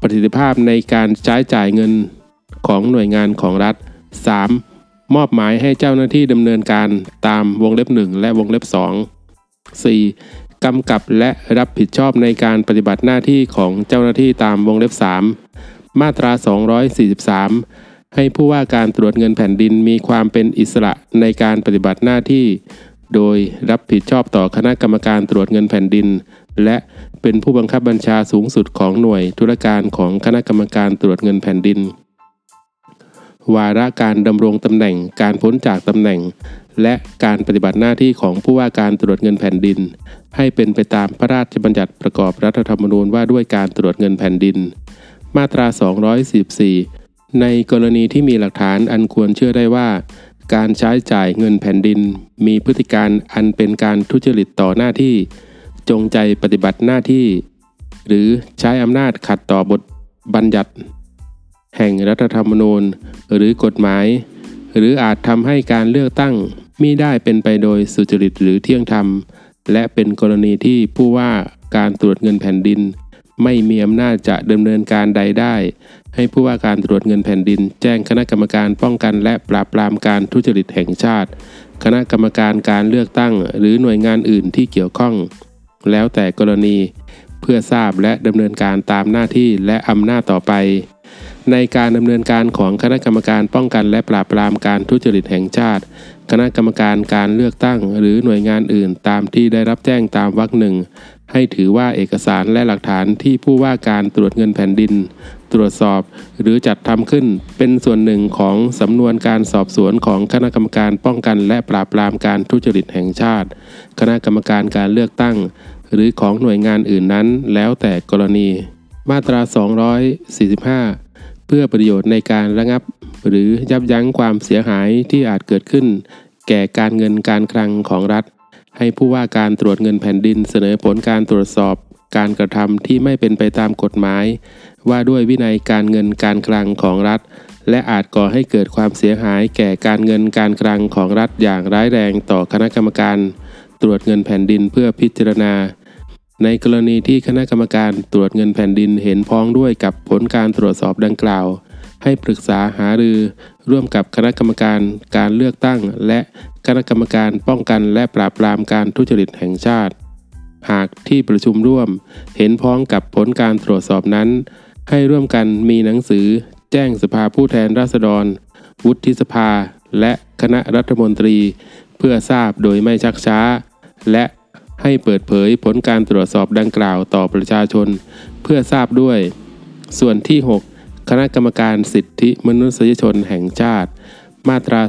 ประสิทธิภาพในการใช้จ่ายเงินของหน่วยงานของรัฐ 3. มอบหมายให้เจ้าหน้าที่ดำเนินการตามวงเล็บ 1 และวงเล็บ 2 4. กำกับและรับผิดชอบในการปฏิบัติหน้าที่ของเจ้าหน้าที่ตามวงเล็บ 3 มาตรา 243 ให้ผู้ว่าการตรวจเงินแผ่นดินมีความเป็นอิสระในการปฏิบัติหน้าที่ โดยรับผิดชอบต่อคณะกรรมการตรวจเงินแผ่นดิน และเป็นผู้บังคับบัญชาสูงสุดของหน่วยธุรการของคณะกรรมการตรวจเงินแผ่นดิน วาระการดำรงตำแหน่ง การพ้นจากตำแหน่ง และการปฏิบัติหน้าที่ของผู้ว่าการตรวจเงินแผ่นดิน ให้เป็นไปตามพระราชบัญญัติประกอบรัฐธรรมนูญว่าด้วยการตรวจเงินแผ่นดิน มาตรา 244 ในกรณีที่มีหลักฐานอันควรเชื่อได้ว่า การใช้จ่ายเงินแผ่นดิน มีพฤติการอันเป็นการทุจริตต่อหน้าที่ จงใจปฏิบัติหน้าที่ หรือใช้อำนาจขัดต่อบทบัญญัติ แห่งรัฐธรรมนูญ หรือกฎหมาย หรืออาจทำให้การเลือกตั้งมิได้เป็นไปโดยสุจริตหรือเที่ยงธรรม และเป็นกรณีที่ผู้ว่าการตรวจเงินแผ่นดิน ไม่มีอำนาจจะดำเนินการใดได้ ให้ผู้ว่าการตรวจเงินแผ่นดิน แจ้งคณะกรรมการป้องกันและปราบปรามการทุจริตแห่งชาติ คณะกรรมการการเลือกตั้ง หรือหน่วยงานอื่นที่เกี่ยวข้อง แล้วแต่กรณีเพื่อทราบและดำเนินการตามหน้าที่และอำนาจต่อไป ในการดำเนินการของคณะกรรมการป้องกันและปราบปรามการทุจริตแห่งชาติ คณะกรรมการการเลือกตั้ง หรือหน่วยงานอื่นตามที่ได้รับแจ้งตามวรรคหนึ่งให้ถือว่าเอกสารและหลักฐานที่ผู้ว่าการตรวจเงินแผ่นดิน ตรวจสอบหรือจัดทำขึ้น เป็นส่วนหนึ่งของสำนวนการสอบสวนของคณะกรรมการป้องกันและปราบปรามการทุจริตแห่งชาติ คณะกรรมการการเลือกตั้ง หรือของหน่วยงานอื่นนั้น แล้วแต่กรณี มาตรา 245 เพื่อประโยชน์ในการระงับ หรือยับยั้งความเสียหายที่อาจเกิดขึ้น แก่การเงินการคลังของรัฐ ให้ผู้ว่าการตรวจเงินแผ่นดินเสนอผลการตรวจสอบ การกระทำที่ไม่เป็นไปตามกฎหมาย ว่าด้วยวินัยการเงินการคลังของรัฐ และอาจก่อให้เกิดความเสียหายแก่การเงินการคลังของรัฐอย่างร้ายแรงต่อคณะกรรมการ ตรวจเงินแผ่นดินเพื่อพิจารณา ในกรณีที่คณะกรรมการตรวจเงินแผ่นดินเห็นพ้องด้วยกับผลการตรวจสอบดังกล่าว ให้ปรึกษาหารือ ร่วมกับคณะกรรมการการเลือกตั้ง และคณะกรรมการป้องกันและปราบปรามการทุจริตแห่งชาติ หากที่ประชุมร่วม เห็นพ้องกับผลการตรวจสอบนั้น ให้ร่วมกันมีหนังสือ แจ้งสภาผู้แทนราษฎร วุฒิสภา และคณะรัฐมนตรี เพื่อทราบโดยไม่ชักช้า และ ให้เปิดเผยผลการตรวจสอบดังกล่าวต่อประชาชน เพื่อทราบด้วย ส่วนที่ 6 คณะกรรมการสิทธิมนุษยชนแห่งชาติ มาตรา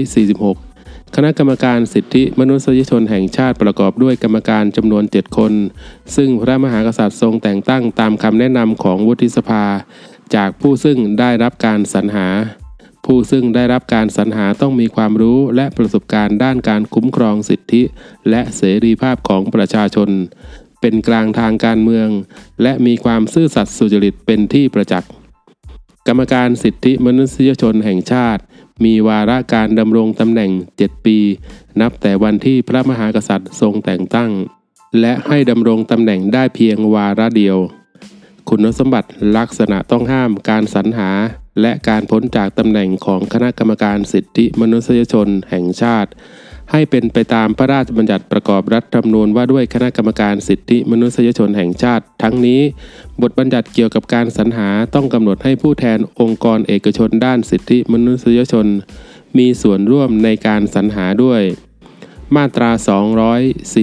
246 คณะกรรมการสิทธิมนุษยชนแห่งชาติประกอบด้วยกรรมการจำนวน 7 คน ซึ่งพระมหากษัตริย์ทรงแต่งตั้งตามคำแนะนำของวุฒิสภา จากผู้ซึ่งได้รับการสรรหา ผู้ซึ่งได้รับการสรรหาต้องมีความรู้และประสบการณ์ด้านการคุ้มครองสิทธิ และเสรีภาพของประชาชน เป็นกลางทางการเมือง และมีความซื่อสัตย์สุจริตเป็นที่ประจักษ์กรรมการสิทธิมนุษยชนแห่งชาติ มีวาระการดำรงตำแหน่ง 7 ปี นับแต่วันที่พระมหากษัตริย์ทรงแต่งตั้ง และให้ดำรงตำแหน่งได้เพียงวาระเดียว คุณสมบัติลักษณะต้องห้ามการสรรหา และการพ้นจากตำแหน่งของคณะกรรมการสิทธิมนุษยชนแห่งชาติ ให้เป็นไปตามพระราชบัญญัติประกอบรัฐธรรมนูญว่าด้วยคณะกรรมการสิทธิมนุษยชนแห่งชาติ ทั้งนี้ บทบัญญัติเกี่ยวกับการสรรหาต้องกำหนดให้ผู้แทนองค์กรเอกชนด้านสิทธิมนุษยชน มีส่วนร่วมในการสรรหาด้วย มาตรา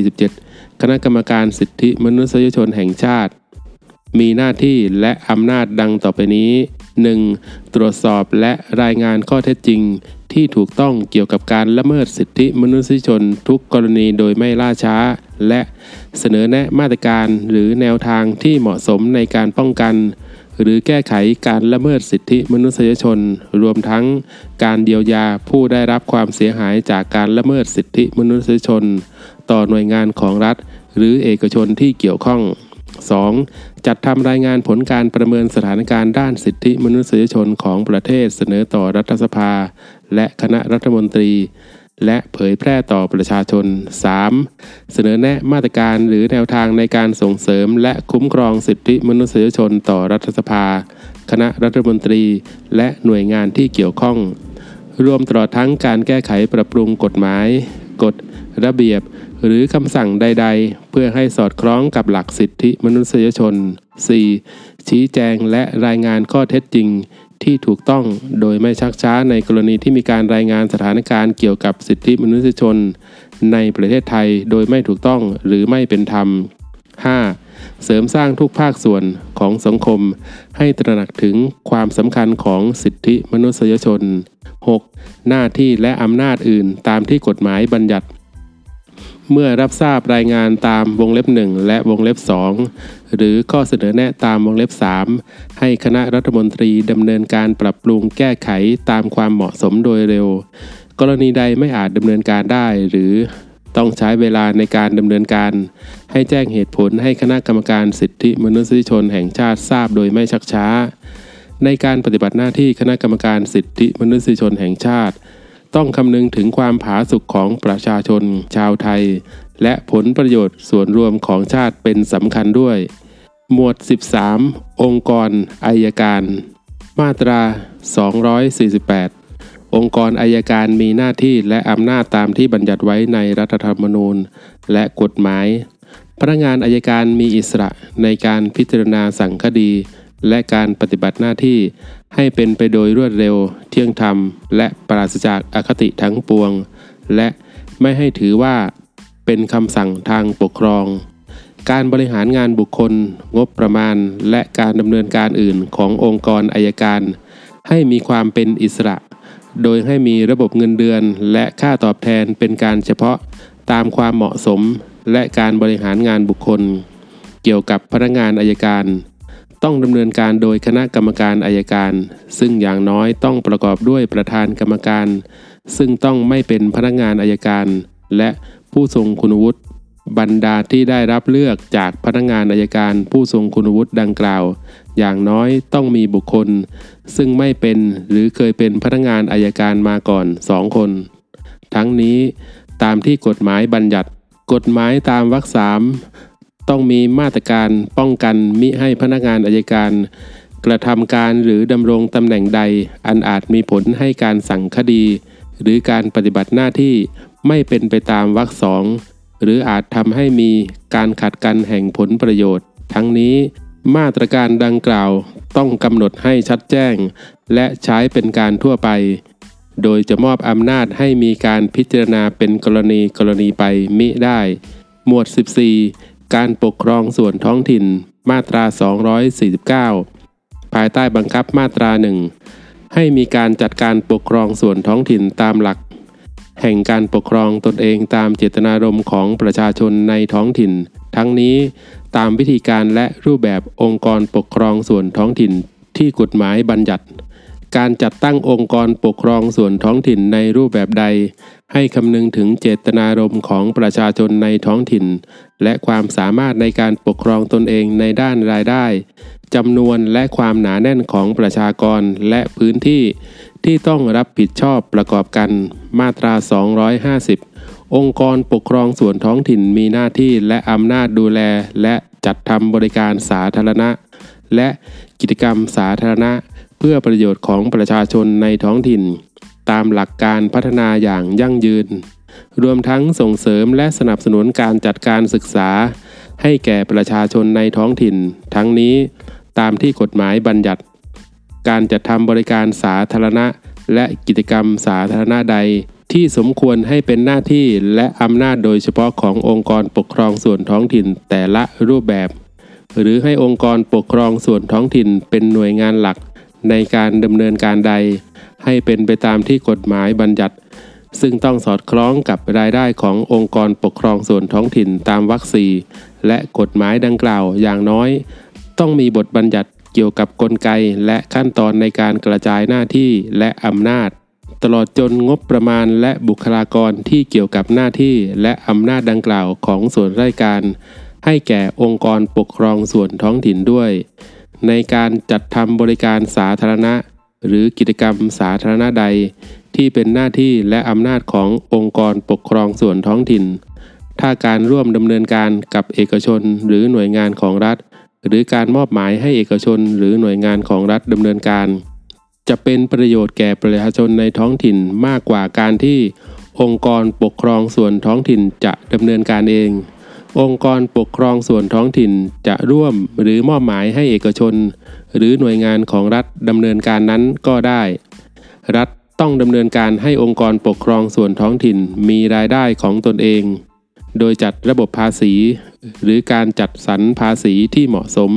247 คณะกรรมการสิทธิมนุษยชนแห่งชาติ มีหน้าที่และอำนาจดังต่อไปนี้ 1. ตรวจสอบและรายงานข้อเท็จจริง ที่ถูกต้องเกี่ยวกับการละเมิดสิทธิมนุษยชนทุกกรณีโดยไม่ล่าช้า และเสนอแนะมาตรการหรือแนวทางที่เหมาะสมในการป้องกัน หรือแก้ไขการละเมิดสิทธิมนุษยชน รวมทั้งการเยียวยาผู้ได้รับความเสียหายจากการละเมิดสิทธิมนุษยชน ต่อหน่วยงานของรัฐ หรือเอกชนที่เกี่ยวข้อง 2. จัดทำรายงานผลการประเมินสถานการณ์ด้านสิทธิมนุษยชนของประเทศเสนอต่อรัฐสภา และคณะรัฐมนตรี และเผยแพร่ต่อประชาชน 3. เสนอแนะมาตรการหรือแนวทางในการส่งเสริม และคุ้มครองสิทธิมนุษยชนต่อรัฐสภา คณะรัฐมนตรี และหน่วยงานที่เกี่ยวข้อง รวมตลอดทั้งการแก้ไขปรับปรุงกฎหมาย กฎ ระเบียบ หรือคำสั่งใด ๆ เพื่อให้สอดคล้องกับหลักสิทธิมนุษยชน 4. ชี้แจงและรายงานข้อเท็จจริงที่ถูกต้องโดยไม่ชักช้าในกรณีที่มีการรายงานสถานการณ์เกี่ยวกับสิทธิมนุษยชน ในประเทศไทยโดยไม่ถูกต้องหรือไม่เป็นธรรม 5. เสริมสร้างทุกภาคส่วนของสังคม ให้ตระหนักถึงความสำคัญของสิทธิมนุษยชน 6. หน้าที่และอำนาจอื่นตามที่กฎหมายบัญญัติ เมื่อรับทราบรายงานตามวงเล็บ 1 และวงเล็บ 2 หรือข้อเสนอแนะตามวงเล็บ 3 ให้คณะรัฐมนตรีดำเนินการปรับปรุงแก้ไขตามความเหมาะสมโดยเร็ว กรณีใดไม่อาจดำเนินการได้หรือต้องใช้เวลาในการดำเนินการ ให้แจ้งเหตุผลให้คณะกรรมการสิทธิมนุษยชนแห่งชาติทราบโดยไม่ชักช้า ในการปฏิบัติหน้าที่คณะกรรมการสิทธิมนุษยชนแห่งชาติ ต้องคำนึงถึงความผาสุกของประชาชน ชาวไทย และผลประโยชน์ส่วนรวมของชาติเป็นสำคัญด้วย หมวด 13 องค์กรอายการ มาตรา 248 องค์กรอายการมีหน้าที่และอำนาจตามที่บัญญัติไว้ในรัฐธรรมนูญ และกฎหมาย พนักงานอายการมีอิสระในการพิจารณาสั่งคดี และการปฏิบัติหน้าที่ ให้เป็นไปโดยรวดเร็ว เที่ยงธรรม และปราศจากอคติทั้งปวง และไม่ให้ถือว่าเป็นคำสั่งทางปกครอง การบริหารงานบุคคล งบประมาณ และการดำเนินการอื่นขององค์กรอายการ ให้มีความเป็นอิสระ โดยให้มีระบบเงินเดือน และค่าตอบแทนเป็นการเฉพาะตามความเหมาะสม และการบริหารงานบุคคล เกี่ยวกับพนักงานอายการ ต้องดำเนินการโดยคณะกรรมการอายการ ซึ่งอย่างน้อยต้องประกอบด้วยประธานกรรมการ ซึ่งต้องไม่เป็นพนักงานอายการ และผู้ทรงคุณวุฒิบรรดาที่ได้รับเลือกจากพนักงานอายการผู้ทรงคุณวุฒิดังกล่าว อย่างน้อยต้องมีบุคคล ซึ่งไม่เป็นหรือเคยเป็นพนักงานอายการมาก่อนสองคน ทั้งนี้ตามที่กฎหมายบัญญัติ กฎหมายตามวรรคสาม ต้องมีมาตรการป้องกันมิให้พนักงานอายการ กระทำการหรือดำรงตำแหน่งใด อันอาจมีผลให้การสั่งคดี หรือการปฏิบัติหน้าที่ไม่เป็นไปตามวรรคสองหรืออาจทำให้มีการขัดกันแห่งผลประโยชน์ ทั้งนี้มาตรการดังกล่าวต้องกำหนดให้ชัดแจ้ง และใช้เป็นการทั่วไป โดยจะมอบอำนาจให้มีการพิจารณาเป็นกรณีกรณีไปมิได้ หมวด 14 การปกครองส่วนท้องถิ่นมาตรา 249 ภายใต้บังคับมาตราหนึ่งให้มีการจัดการปกครองส่วนท้องถิ่นตามหลัก แห่งการปกครองตนเองตามเจตนารมณ์ของประชาชนในท้องถิ่น ทั้งนี้ตามวิธีการและรูปแบบองค์กรปกครองส่วนท้องถิ่นที่กฎหมายบัญญัติ การจัดตั้งองค์กรปกครองส่วนท้องถิ่นในรูปแบบใด ให้คำนึงถึงเจตนารมณ์ของประชาชนในท้องถิ่น และความสามารถในการปกครองตนเองในด้านรายได้จำนวนและความหนาแน่นของประชากรและพื้นที่ ที่ต้องรับผิดชอบประกอบกัน มาตรา 250 องค์กรปกครองส่วนท้องถิ่นมีหน้าที่และอำนาจดูแล และจัดทำบริการสาธารณะ และกิจกรรมสาธารณะ เพื่อประโยชน์ของประชาชนในท้องถิ่น ตามหลักการพัฒนาอย่างยั่งยืน รวมทั้งส่งเสริมและสนับสนุนการจัดการศึกษา ให้แก่ประชาชนในท้องถิ่น ทั้งนี้ตามที่กฎหมายบัญญัติ การจัดทำบริการสาธารณะ และกิจกรรมสาธารณะใดที่สมควรให้เป็นหน้าที่และอำนาจโดยเฉพาะขององค์กรปกครองส่วนท้องถิ่นแต่ละรูปแบบ หรือให้องค์กรปกครองส่วนท้องถิ่นเป็นหน่วยงานหลัก ในการดำเนินการใด ให้เป็นไปตามที่กฎหมายบัญญัติ ซึ่งต้องสอดคล้องกับรายได้ขององค์กรปกครองส่วนท้องถิ่นตามวรรคสีและกฎหมายดังกล่าวอย่างน้อย ต้องมีบทบัญญัติเกี่ยวกับกลไกและขั้นตอนในการกระจายหน้าที่และอำนาจ ตลอดจนงบประมาณและบุคลากรที่เกี่ยวกับหน้าที่และอำนาจดังกล่าวของส่วนราชการ ให้แก่องค์กรปกครองส่วนท้องถิ่นด้วย ในการจัดทำบริการสาธารณะ หรือกิจกรรมสาธารณะใด ที่เป็นหน้าที่และอำนาจขององค์กรปกครองส่วนท้องถิ่น ถ้าการร่วมดำเนินการกับเอกชนหรือหน่วยงานของรัฐ หรือการมอบหมายให้เอกชนหรือหน่วยงานของรัฐดำเนินการ จะเป็นประโยชน์แก่ประชาชนในท้องถิ่นมากกว่าการที่องค์กรปกครองส่วนท้องถิ่นจะดำเนินการเอง องค์กรปกครองส่วนท้องถิ่นจะร่วมหรือมอบหมายให้เอกชน หรือหน่วยงานของรัฐดำเนินการนั้นก็ได้ รัฐต้องดำเนินการให้องค์กรปกครองส่วนท้องถิ่นมีรายได้ของตนเอง โดยจัดระบบภาษี หรือการจัดสรรภาษีที่เหมาะสม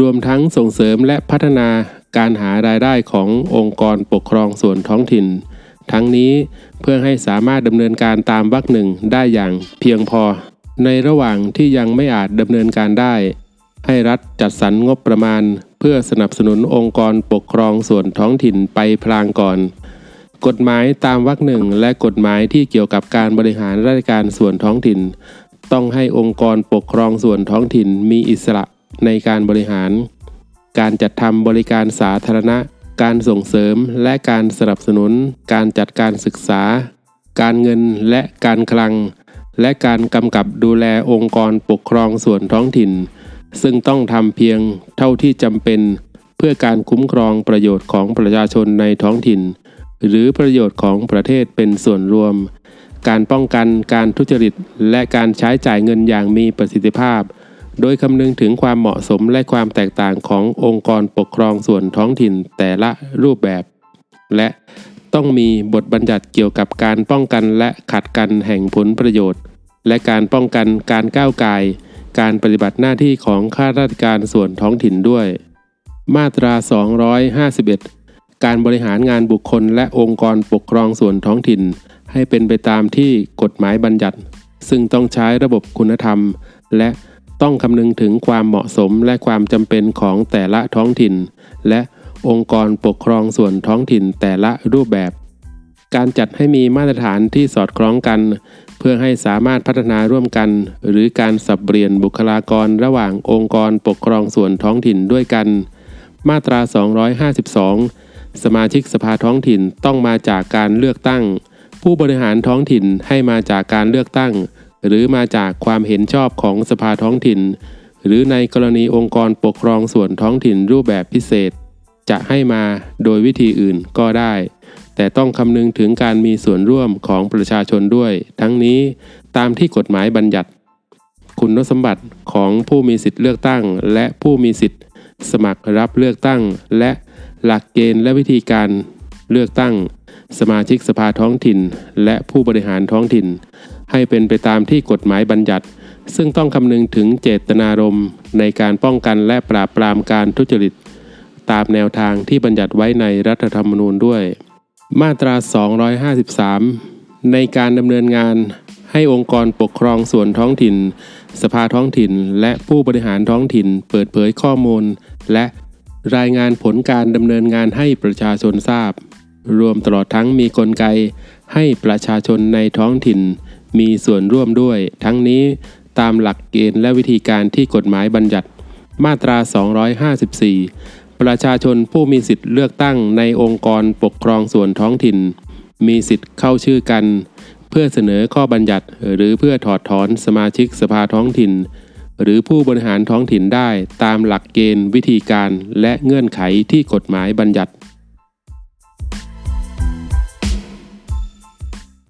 รวมทั้งส่งเสริมและพัฒนาการหารายได้ขององค์กรปกครองส่วนท้องถิ่น ทั้งนี้เพื่อให้สามารถดำเนินการตามวรรคหนึ่งได้อย่างเพียงพอ ในระหว่างที่ยังไม่อาจดำเนินการได้ ให้รัฐจัดสรรงบประมาณ เพื่อสนับสนุนองค์กรปกครองส่วนท้องถิ่นไปพลางก่อน กฎหมายตามวรรคหนึ่งและกฎหมายที่เกี่ยวกับการบริหารราชการส่วนท้องถิ่น ต้องให้องค์กรปกครองส่วนท้องถิ่นมีอิสระในการบริหาร การจัดทำบริการสาธารณะ การส่งเสริมและการสนับสนุน การจัดการศึกษา การเงินและการคลัง และการกำกับดูแลองค์กรปกครองส่วนท้องถิ่น ซึ่งต้องทำเพียงเท่าที่จำเป็น เพื่อการคุ้มครองประโยชน์ของประชาชนในท้องถิ่น หรือประโยชน์ของประเทศเป็นส่วนรวม การป้องกันการทุจริต และการใช้จ่ายเงินอย่างมีประสิทธิภาพ โดยคำนึงถึงความเหมาะสมและความแตกต่างขององค์กรปกครองส่วนท้องถิ่นแต่ละรูปแบบ และต้องมีบทบัญญัติเกี่ยวกับการป้องกันและขัดกันแห่งผลประโยชน์ และการป้องกันการก้าวไกายการปฏิบัติหน้าที่ของข้าราชการส่วนท้องถิ่นด้วย มาตรา 251 การบริหารงานบุคคลและองค์กรปกครองส่วนท้องถิ่น ให้เป็นไปตามที่กฎหมายบัญญัติ ซึ่งต้องใช้ระบบคุณธรรม และต้องคำนึงถึงความเหมาะสมและความจำเป็นของแต่ละท้องถิ่น และองค์กรปกครองส่วนท้องถิ่นแต่ละรูปแบบ การจัดให้มีมาตรฐานที่สอดคล้องกัน เพื่อให้สามารถพัฒนาร่วมกัน หรือการสับเปลี่ยนบุคลากรระหว่างองค์กรปกครองส่วนท้องถิ่นด้วยกัน มาตรา 252 สมาชิกสภาท้องถิ่นต้องมาจากการเลือกตั้ง ผู้บริหารท้องถิ่นให้มาจากการเลือกตั้ง หรือมาจากความเห็นชอบของสภาท้องถิ่น หรือในกรณีองค์กรปกครองส่วนท้องถิ่นรูปแบบพิเศษ จะให้มาโดยวิธีอื่นก็ได้ แต่ต้องคำนึงถึงการมีส่วนร่วมของประชาชนด้วย ทั้งนี้ตามที่กฎหมายบัญญัติ คุณสมบัติของผู้มีสิทธิ์เลือกตั้ง และผู้มีสิทธิ์ สมัครรับเลือกตั้ง และหลักเกณฑ์และวิธีการเลือกตั้ง สมาชิกสภาท้องถิ่น และผู้บริหารท้องถิ่น ให้เป็นไปตามที่กฎหมายบัญญัติ ซึ่งต้องคำนึงถึงเจตนารมณ์ในการป้องกันและปราบปรามการทุจริต ตามแนวทางที่บัญญัติไว้ในรัฐธรรมนูญด้วย มาตรา 253 ในการดำเนินงานให้องค์กรปกครองส่วนท้องถิ่น สภาท้องถิ่น และผู้บริหารท้องถิ่น เปิดเผยข้อมูล และรายงานผลการดำเนินงานให้ประชาชนทราบ รวมตลอดทั้งมีกลไก ให้ประชาชนในท้องถิ่น มีส่วนร่วมด้วย ทั้งนี้ตามหลักเกณฑ์และวิธีการที่กฎหมายบัญญัติ มาตรา 254 ประชาชนผู้มีสิทธิ์เลือกตั้งในองค์กรปกครองส่วนท้องถิ่น มีสิทธิ์เข้าชื่อกัน เพื่อเสนอข้อบัญญัติ หรือเพื่อถอดถอนสมาชิกสภาท้องถิ่น หรือผู้บริหารท้องถิ่นได้ตามหลักเกณฑ์วิธีการและเงื่อนไขที่กฎหมายบัญญัติ